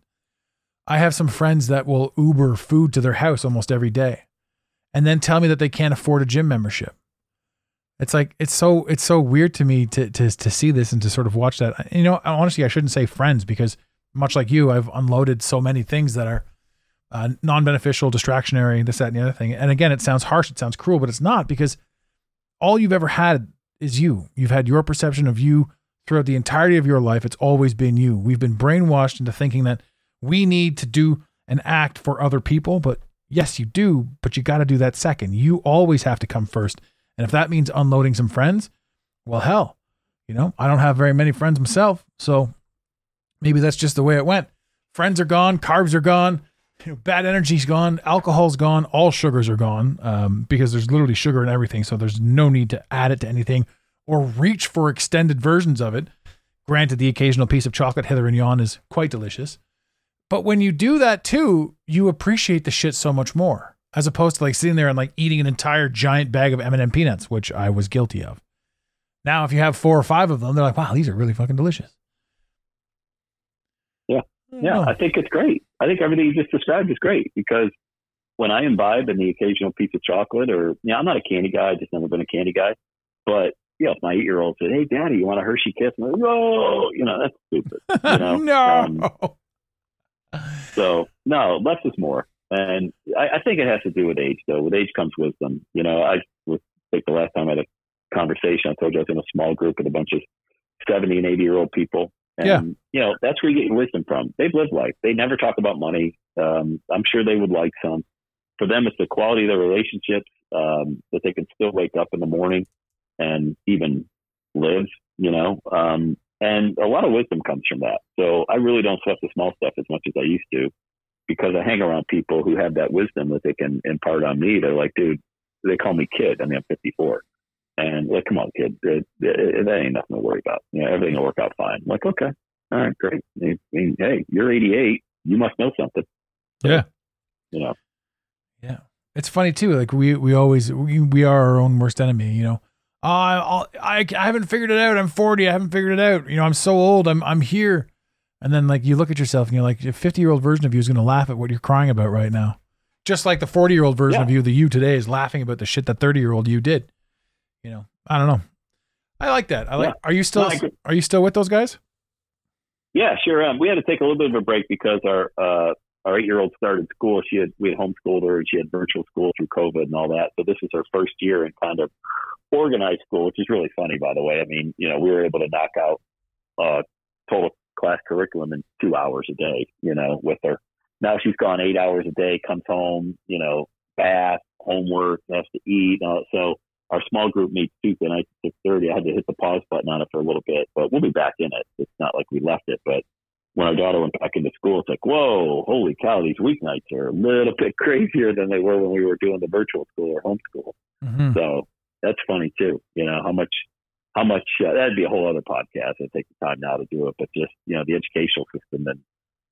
I have some friends that will Uber food to their house almost every day, and then tell me that they can't afford a gym membership. It's like it's so it's so weird to me to to to see this and to sort of watch that. You know, honestly, I shouldn't say friends because much like you, I've unloaded so many things that are uh, non-beneficial, distractionary, this, that, and the other thing. And again, it sounds harsh, it sounds cruel, but it's not because all you've ever had is you. You've had your perception of you throughout the entirety of your life. It's always been you. We've been brainwashed into thinking that we need to do and act for other people, but yes, you do, but you got to do that second. You always have to come first. And if that means unloading some friends, well, hell, you know, I don't have very many friends myself. So maybe that's just the way it went. Friends are gone, carbs are gone, you know, bad energy's gone, alcohol's gone, all sugars are gone um, because there's literally sugar in everything. So there's no need to add it to anything or reach for extended versions of it. Granted, the occasional piece of chocolate hither and yon is quite delicious. But when you do that too, you appreciate the shit so much more, as opposed to like sitting there and like eating an entire giant bag of M&M peanuts, which I was guilty of. Now, if you have four or five of them, they're like, wow, these are really fucking delicious. Yeah. Yeah, I think it's great. I think everything you just described is great because when I imbibe in the occasional piece of chocolate, or you know, I'm not a candy guy, I've just never been a candy guy. But you know, if my eight year old said, "Hey, Daddy, you want a Hershey Kiss?" I'm like, "No," you know, that's stupid. You know? no. Um, so no, less is more, and I, I think it has to do with age. Though with age comes wisdom. You know, I was I think the last time I had a conversation, I told you I was in a small group with a bunch of seventy and eighty year old people. And, Yeah. you know, that's where you get your wisdom from. They've lived life. They never talk about money. Um, I'm sure they would like some. For them, it's the quality of their relationships um, that they can still wake up in the morning and even live, you know. Um, and a lot of wisdom comes from that. So I really don't sweat the small stuff as much as I used to because I hang around people who have that wisdom that they can impart on me. They're like, dude, they call me kid. I mean, I'm 54. And like, come on, kid, it, it, that ain't nothing to worry about. You know, everything will work out fine. I'm like, okay, all right, great. I mean, hey, you're 88. You must know something. Yeah. You know, Yeah. It's funny too. Like we, we always, we, we are our own worst enemy, you know. Uh, I'll, I, I haven't figured it out. I'm 40. I haven't figured it out. You know, I'm so old. I'm, I'm here. And then like you look at yourself and you're like, a 50 year old version of you is going to laugh at what you're crying about right now. Just like the 40 year old version Yeah. of you, the you today is laughing about the shit that 30 year old you did. You know, I don't know. I like that. I like, Yeah. are you still, No, are you still with those guys? Yeah, sure. Um, we had to take a little bit of a break because our uh, our eight year old started school. She had we had homeschooled her and she had virtual school through COVID and all that. So this is her first year in kind of organized school, which is really funny, by the way. I mean, you know, we were able to knock out uh, total class curriculum in two hours a day. You know, with her. Now she's gone eight hours a day, comes home, you know, bath, homework, has to eat. All, so our small group meets Tuesday night at six thirty. I had to hit the pause button on it for a little bit, but we'll be back in it. It's not like we left it, but when our daughter went back into school, it's like, whoa, holy cow, these weeknights are a little bit crazier than they were when we were doing the virtual school or homeschool. Mm-hmm. So that's funny too. You know how much, how much uh, that'd be a whole other podcast. I'd take the time now to do it, but just you know the educational system and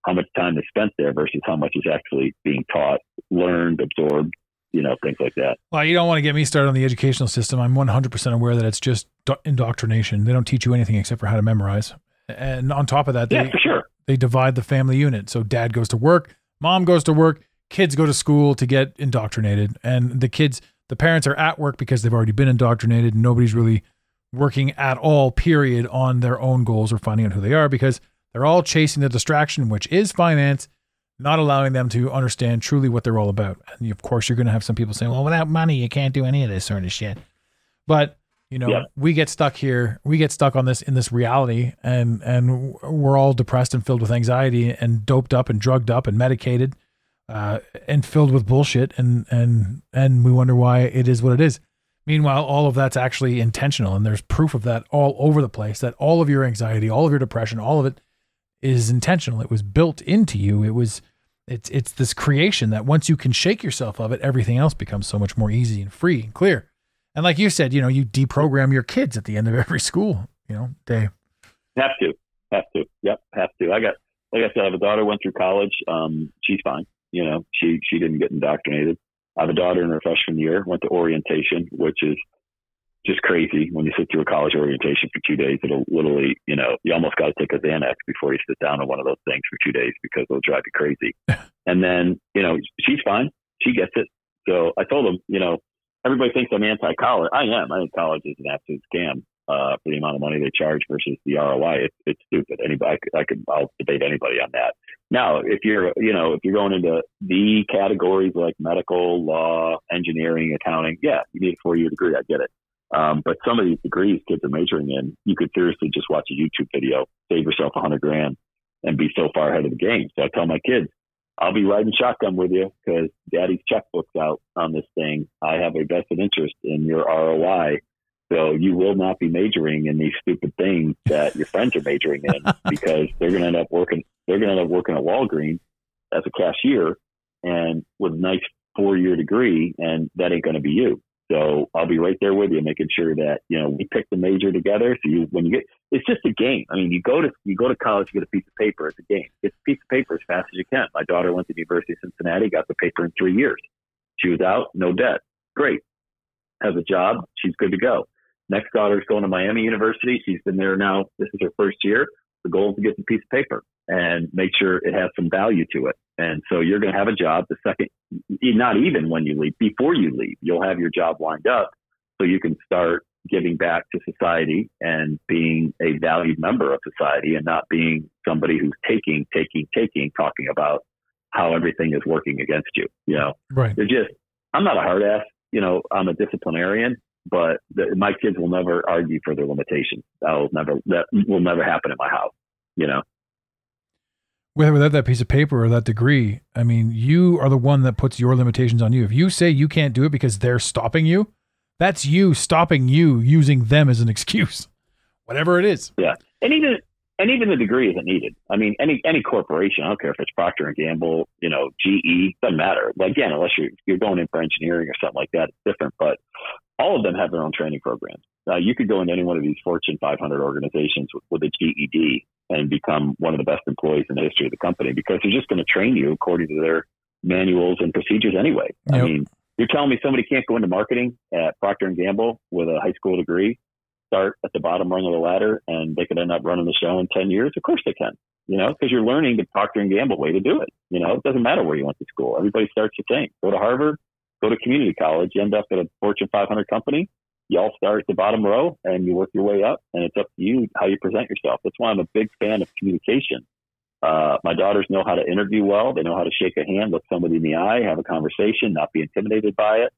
how much time is spent there versus how much is actually being taught, learned, absorbed. You know things like that. Well, you don't want to get me started on the educational system. I'm 100% aware that it's just indoctrination. They don't teach you anything except for how to memorize. And on top of that, Yeah, they, for sure. they divide the family unit. So dad goes to work, mom goes to work, kids go to school to get indoctrinated. And the kids, the parents are at work because they've already been indoctrinated. And nobody's really working at all, period, on their own goals or finding out who they are because they're all chasing the distraction, which is finance, not allowing them to understand truly what they're all about. And of course, you're going to have some people saying, well, without money, you can't do any of this sort of shit. But you know, Yeah. we get stuck here. We get stuck on this in this reality, and and we're all depressed and filled with anxiety and doped up and drugged up and medicated, uh, and filled with bullshit. And and and we wonder why it is what it is. Meanwhile, all of that's actually intentional, and there's proof of that all over the place. That all of your anxiety, all of your depression, all of it is intentional. It was built into you. It was it's it's this creation that once you can shake yourself of it, everything else becomes so much more easy and free and clear. And like you said, you know, you deprogram your kids at the end of every school, you know, day. Have to, have to. Yep, have to. I got, like I said, I have a daughter went through college. Um, she's fine. You know, she she didn't get indoctrinated. I have a daughter in her freshman year, went to orientation, which is just crazy when you sit through a college orientation for two days. It'll literally, you know, you almost got to take a Xanax before you sit down on one of those things for two days because it'll drive you crazy. and then, you know, she's fine. She gets it. So I told them, you know, everybody thinks I'm anti-college. I am. I think college is an absolute scam uh, for the amount of money they charge versus the ROI. It, it's stupid. Anybody, I could, I'll debate anybody on that. Now, if you're, you know, if you're going into the categories like medical, law, engineering, accounting, yeah, you need a four-year degree. I get it. Um, but some of these degrees kids are majoring in, you could seriously just watch a YouTube video, save yourself a hundred grand, and be so far ahead of the game. So I tell my kids, I'll be riding shotgun with you because daddy's checkbook's out on this thing. I have a vested interest in your ROI. So you will not be majoring in these stupid things that your friends are majoring in because they're going to end up working, they're going to end up working at Walgreens as a cashier and with a nice four year degree. And that ain't going to be you. So I'll be right there with you, making sure that you know we pick the major together. So you, when you get, it's just a game. I mean, you go to you go to college, you get a piece of paper. It's a game. Get a piece of paper as fast as you can. My daughter went to the University of Cincinnati, got the paper in three years. She was out, no debt, great. Has a job, she's good to go. Next daughter's going to Miami University. She's been there now. This is her first year. The goal is to get the piece of paper and make sure it has some value to it. And so you're going to have a job the second, not even when you leave, before you leave, you'll have your job lined up so you can start giving back to society and being a valued member of society and not being somebody who's taking, taking, taking, talking about how everything is working against you. You know, right. They're just, I'm not a hard ass, you know, I'm a disciplinarian, but the, my kids will never argue for their limitations. That will never, that will never happen in my house, you know? with without that piece of paper or that degree, I mean, you are the one that puts your limitations on you. If you say you can't do it because they're stopping you, that's you stopping you using them as an excuse, whatever it is. Yeah, and even and even the degree isn't needed. I mean, any any corporation, I don't care if it's Procter and Gamble, you know, GE, doesn't matter. Like, again, unless you're you're going in for engineering or something like that, it's different. But all of them have their own training programs. Uh, you could go into any one of these Fortune 500 organizations with, with a GED and become one of the best employees in the history of the company because they're just going to train you according to their manuals and procedures anyway. Yep. I mean, you're telling me somebody can't go into marketing at Procter and Gamble with a high school degree, start at the bottom rung of the ladder, and they could end up running the show in 10 years? Of course they can. You know, because you're learning the Procter and Gamble way to do it. You know, it doesn't matter where you went to school. Everybody starts the same. Go to Harvard, go to community college, end up at a Fortune 500 company, you all start at the bottom row and you work your way up and it's up to you how you present yourself. That's why I'm a big fan of communication. Uh, my daughters know how to interview well. They know how to shake a hand, look somebody in the eye, have a conversation, not be intimidated by it.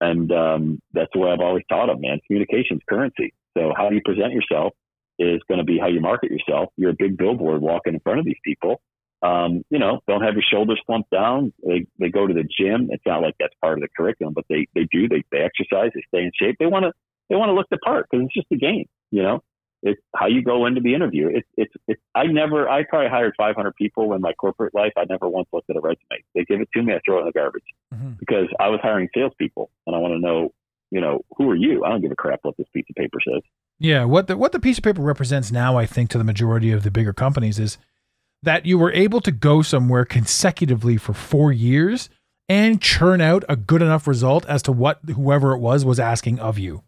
And um, that's the way I've always taught them, man. Communication is currency. So how you present yourself is going to be how you market yourself. You're a big billboard walking in front of these people. Um, you know, don't have your shoulders slumped down. They they go to the gym. It's not like that's part of the curriculum, but they they do. They they exercise. They stay in shape. They want to they want to look the part because it's just a game. You know, it's how you go into the interview. It's it's it's. I never. I probably hired 500 people in my corporate life. I never once looked at a resume. They give it to me. I throw it in the garbage mm-hmm. because I was hiring salespeople and I want to know. You know, who are you? I don't give a crap what this piece of paper says. Yeah, what the what the piece of paper represents now, I think, to the majority of the bigger companies is that you were able to go somewhere consecutively for four years and churn out a good enough result as to what whoever it was was asking of you.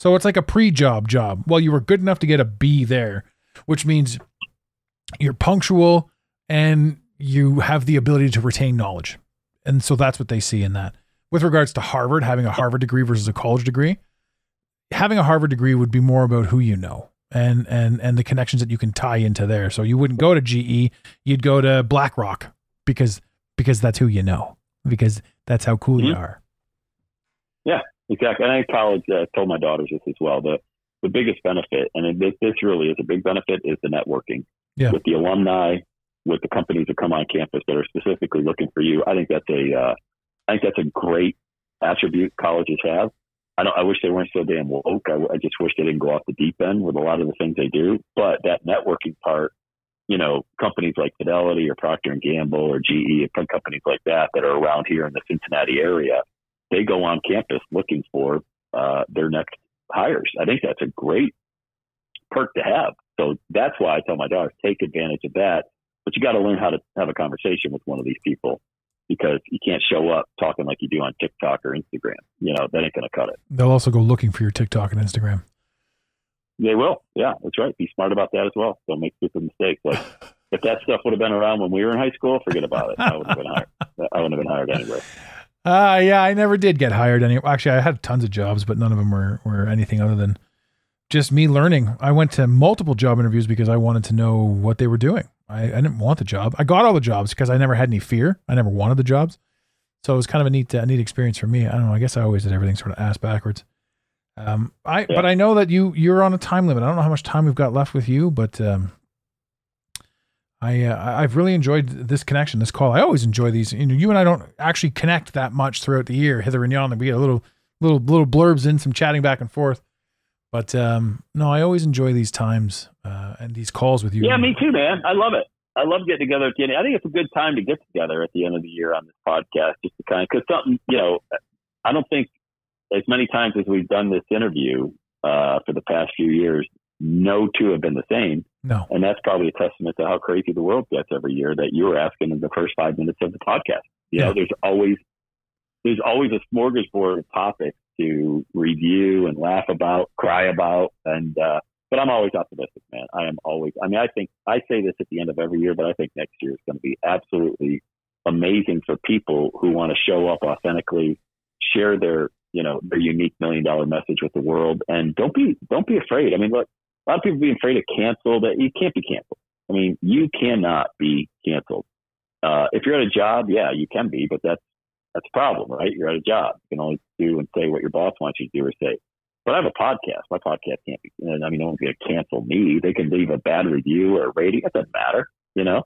So it's like a pre-job job. Well, you were good enough to get a B there, which means you're punctual and you have the ability to retain knowledge. And so that's what they see in that. With regards to Harvard, having a Harvard degree versus a college degree, having a Harvard degree would be more about who you know and and and the connections that you can tie into there. So you wouldn't go to GE, you'd go to BlackRock because because that's who you know because that's how cool mm-hmm. you are. Yeah, exactly. And I college uh, told my daughters this as well. The the biggest benefit, and this this really is a big benefit, is the networking yeah. with the alumni, with the companies that come on campus that are specifically looking for you. I think that's a uh, I think that's a great attribute colleges have. I don't. I wish they weren't so damn woke. I, I just wish they didn't go off the deep end with a lot of the things they do. But that networking part you know, companies like Fidelity or Procter and Gamble or GE, companies like that that are around here in the Cincinnati area, they go on campus looking for uh, their next hires. I think that's a great perk to have. So that's why I tell my daughters take advantage of that. But you got to learn how to have a conversation with one of these people because you can't show up talking like you do on TikTok or Instagram. You know, that ain't going to cut it. They'll also go looking for your TikTok and Instagram. They will. Yeah, that's right. Be smart about that as well. Don't make stupid mistakes. Like if that stuff would have been around when we were in high school, forget about it. I wouldn't have been hired. I wouldn't have been hired anyway. Uh, yeah, I never did get hired any. Actually, I had tons of jobs, but none of them were, were anything other than just me learning. I went to multiple job interviews because I wanted to know what they were doing. I, I didn't want the job. I got all the jobs because I never had any fear. I never wanted the jobs. So it was kind of a neat, uh, neat experience for me. I don't know. I guess I always did everything sort of ass backwards. Um, I, yeah. but I know that you, you're on a time limit. I don't know how much time we've got left with you, but, um, I, uh, I've really enjoyed this connection, this call. I always enjoy these. You know, you and I don't actually connect that much throughout the year, hither and yon. We get a little, little, little blurbs in, some chatting back and forth. But um, no, I always enjoy these times uh, and these calls with you. Yeah, me too, man. I love it. I love getting together at the end. I think it's a good time to get together at the end of the year on this podcast, just to kind of because something you know. I don't think as many times as we've done this interview uh, for the past few years, no two have been the same. No, and that's probably a testament to how crazy the world gets every year. That you were asking in the first five minutes of the podcast. You yeah. know, there's always there's always a smorgasbord of topics to review and laugh about, cry about, and uh, but I'm always optimistic, man. I am always. I mean, I think I say this at the end of every year, but I think next year is going to be absolutely amazing for people who want to show up authentically, share their you know their unique million dollar message with the world, and don't be don't be afraid. I mean, look, a lot of people be afraid to cancel. That you can't be canceled. I mean, you cannot be canceled. Uh, if you're at a job, yeah, you can be, but that's that's a problem, right? You're at a job. You can only do and say what your boss wants you to do or say. But I have a podcast. My podcast can't be, I mean, no one's going to cancel me. They can leave a bad review or a rating. It doesn't matter, you know?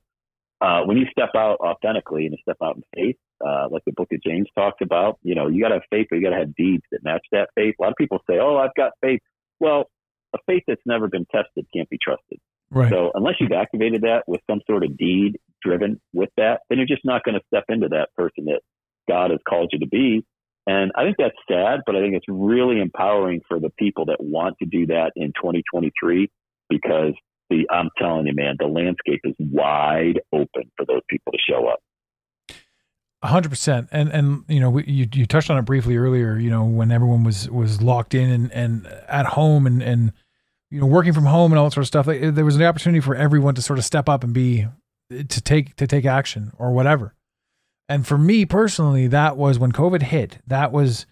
Uh, when you step out authentically and you step out in faith, uh, like the book of James talks about, you know, you got to have faith, but you got to have deeds that match that faith. A lot of people say, oh, I've got faith. Well, a faith that's never been tested can't be trusted. Right. So unless you've activated that with some sort of deed driven with that, then you're just not going to step into that person that God has called you to be. And I think that's sad, but I think it's really empowering for the people that want to do that in 2023 because the, I'm telling you, man, the landscape is wide open for those people to show up. hundred percent. And, and, you know, we, you, you touched on it briefly earlier, you know, when everyone was, was locked in and, and at home and, and, you know, working from home and all that sort of stuff, like, there was an opportunity for everyone to sort of step up and be, to take, to take action or whatever. And for me personally, that was when COVID hit. That was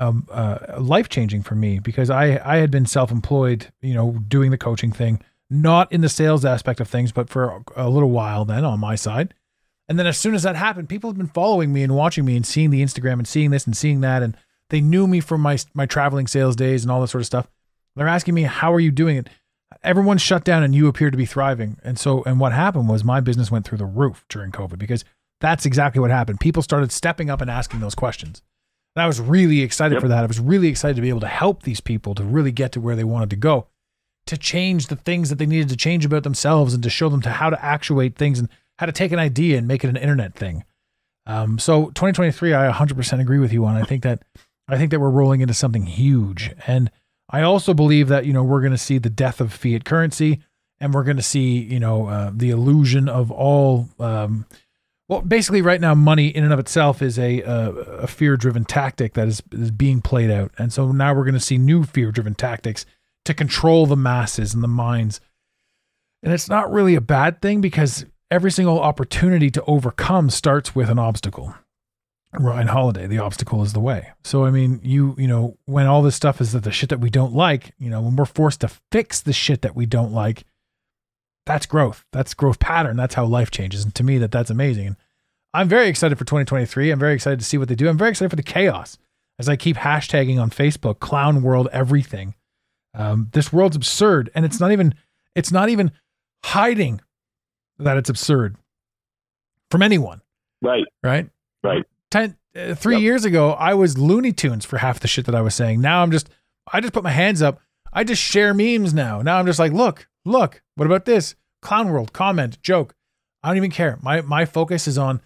um, uh, life changing for me because I I had been self employed, you know, doing the coaching thing, not in the sales aspect of things, but for a little while then on my side. And then as soon as that happened, people had been following me and watching me and seeing the Instagram and seeing this and seeing that, and they knew me from my my traveling sales days and all that sort of stuff. They're asking me, "How are you doing it?" Everyone's shut down, and you appear to be thriving. And so, and what happened was my business went through the roof during COVID because that's exactly what happened. People started stepping up and asking those questions. And I was really excited yep. for that. I was really excited to be able to help these people to really get to where they wanted to go, to change the things that they needed to change about themselves and to show them to how to actuate things and how to take an idea and make it an internet thing. Um, so 2023, I 100% agree with you on. I think that I think that we're rolling into something huge, and I also believe that you know we're going to see the death of fiat currency, and we're going to see you know uh, the illusion of all um, well, basically, right now, money in and of itself is a a, a fear-driven tactic that is is being played out, and so now we're going to see new fear-driven tactics to control the masses and the minds. And it's not really a bad thing because every single opportunity to overcome starts with an obstacle. Ryan Holiday, the obstacle is the way. So I mean, you you know, when all this stuff is that the shit that we don't like, you know, when we're forced to fix the shit that we don't like, that's growth. That's growth pattern. That's how life changes. And to me, that that's amazing. And I'm very excited for 2023. I'm very excited to see what they do. I'm very excited for the chaos as I keep hashtagging on Facebook, clown world everything. Um, this world's absurd. And it's not even, it's not even hiding that it's absurd from anyone. Right. Right. Right. Ten, uh, three yep. years ago, I was Looney Tunes for half the shit that I was saying. Now I'm just, I just put my hands up. I just share memes now. Now I'm just like, look, look, what about this? Clown World, comment, joke. I don't even care. My my focus is on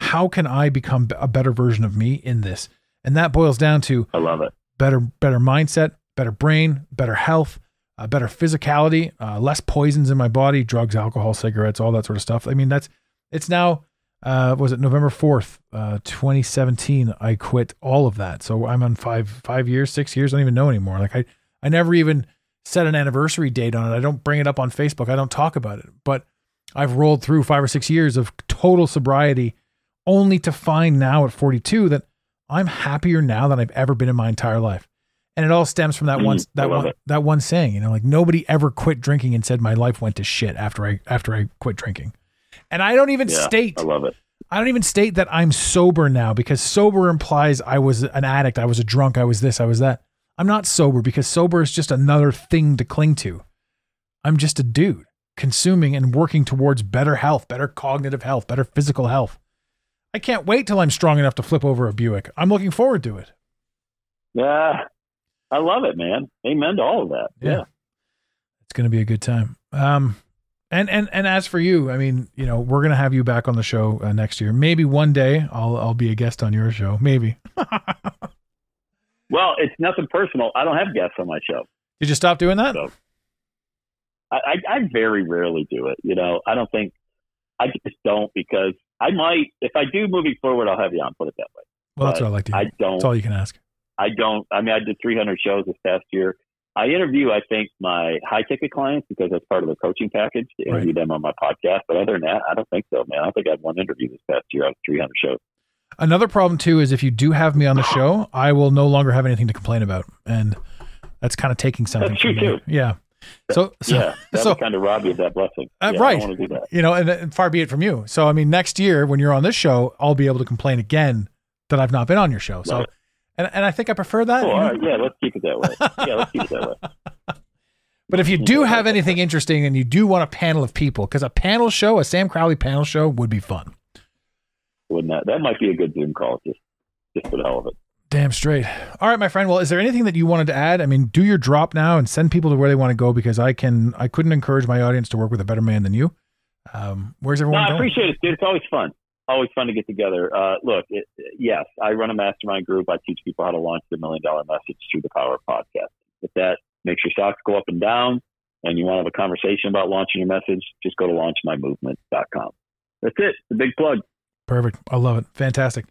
how can I become a better version of me in this, and that boils down to I love it. better better mindset, better brain, better health, uh, better physicality, uh, less poisons in my body, drugs, alcohol, cigarettes, all that sort of stuff. I mean, that's it's now. Uh, was it November fourth, uh, twenty seventeen? I quit all of that, so I'm on five five years, six years. I don't even know anymore. Like I, I never even set an anniversary date on it. I don't bring it up on Facebook. I don't talk about it. But I've rolled through five or six years of total sobriety, only to find now at 42 that I'm happier now than I've ever been in my entire life. And it all stems from that Mm, one that one it. that one saying, you know, like nobody ever quit drinking and said my life went to shit after I after I quit drinking. And I don't even Yeah, state I love it. I don't even state that I'm sober now because sober implies I was an addict, I was a drunk, I was this, I was that. I'm not sober because sober is just another thing to cling to. I'm just a dude consuming and working towards better health, better cognitive health, better physical health. I can't wait till I'm strong enough to flip over a Buick. I'm looking forward to it. Yeah, I love it, man. Amen to all of that. Yeah. It's going to be a good time. Um, and and and as for you, I mean, you know, we're going to have you back on the show uh, next year. Maybe one day I'll I'll be a guest on your show. Maybe. Well, it's nothing personal. I don't have guests on my show. Did you stop doing that? So I, I, I very rarely do it. You know, I don't think I just don't because I might if I do moving forward, I'll have you on. Put it that way. Well, that's But what I like to hear. I don't. That's all you can ask. I don't. I mean, I did 300 shows this past year. I interview, I think, my high ticket clients because that's part of the coaching package to interview them on my podcast. But other than that, I don't think so, man. I think I had one interview this past year out of 300 shows. Another problem too is if you do have me on the show, I will no longer have anything to complain about, and that's kind of taking something. That's true, me. too. Yeah. So, so yeah, that so kind of rob you of that blessing. Uh, yeah, right. I don't want to do that. you know, and, and far be it from you. So, I mean, next year when you're on this show, I'll be able to complain again that I've not been on your show. So, Right. and and I think I prefer that. Cool. you know? right. Yeah, let's keep it that way. Yeah, let's keep it that way. But if you do have anything interesting and you do want a panel of people, because a panel show, a Sam Crowley panel show, would be fun. Wouldn't that? That might be a good Zoom call, just just for the hell of it. Damn straight. All right, my friend. Well, is there anything that you wanted to add? I mean, do your drop now and send people to where they want to go because I can. I couldn't encourage my audience to work with a better man than you. Um, where's No, everyone I going? appreciate it, dude. It's always fun. Always fun to get together. Uh, look, it, yes, I run a mastermind group. I teach people how to launch their million dollar message through the power of podcasting. If that makes your stocks go up and down and you want to have a conversation about launching your message, just go to launchmymovement.com. That's it. The big plug. Perfect. I love it. Fantastic.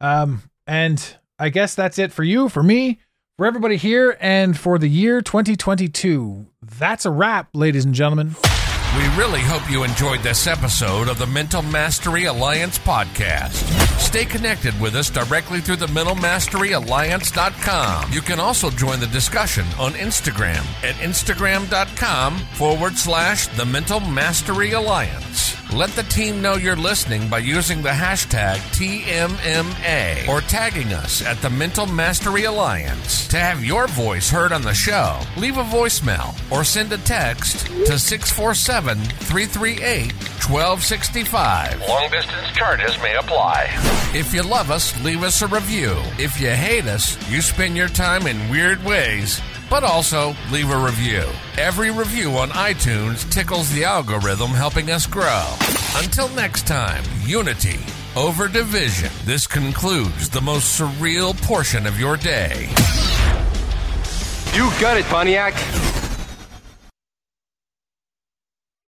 Um, and I guess that's it for you, for me, for everybody here, and for the year 2022. That's a wrap, ladies and gentlemen. We really hope you enjoyed this episode of the Mental Mastery Alliance podcast. Stay connected with us directly through the mentalmasteryalliance.com. You can also join the discussion on Instagram at instagram.com forward slash the Mental Mastery Alliance. Let the team know you're listening by using the hashtag TMMA or tagging us at the Mental Mastery Alliance. To have your voice heard on the show, leave a voicemail or send a text to 647 338 1265. Long distance charges may apply. If you love us, leave us a review. If you hate us, you spend your time in weird ways. But also leave a review. Every review on iTunes tickles the algorithm, helping us grow. Until next time, unity over division. This concludes the most surreal portion of your day. You got it, Pontiac.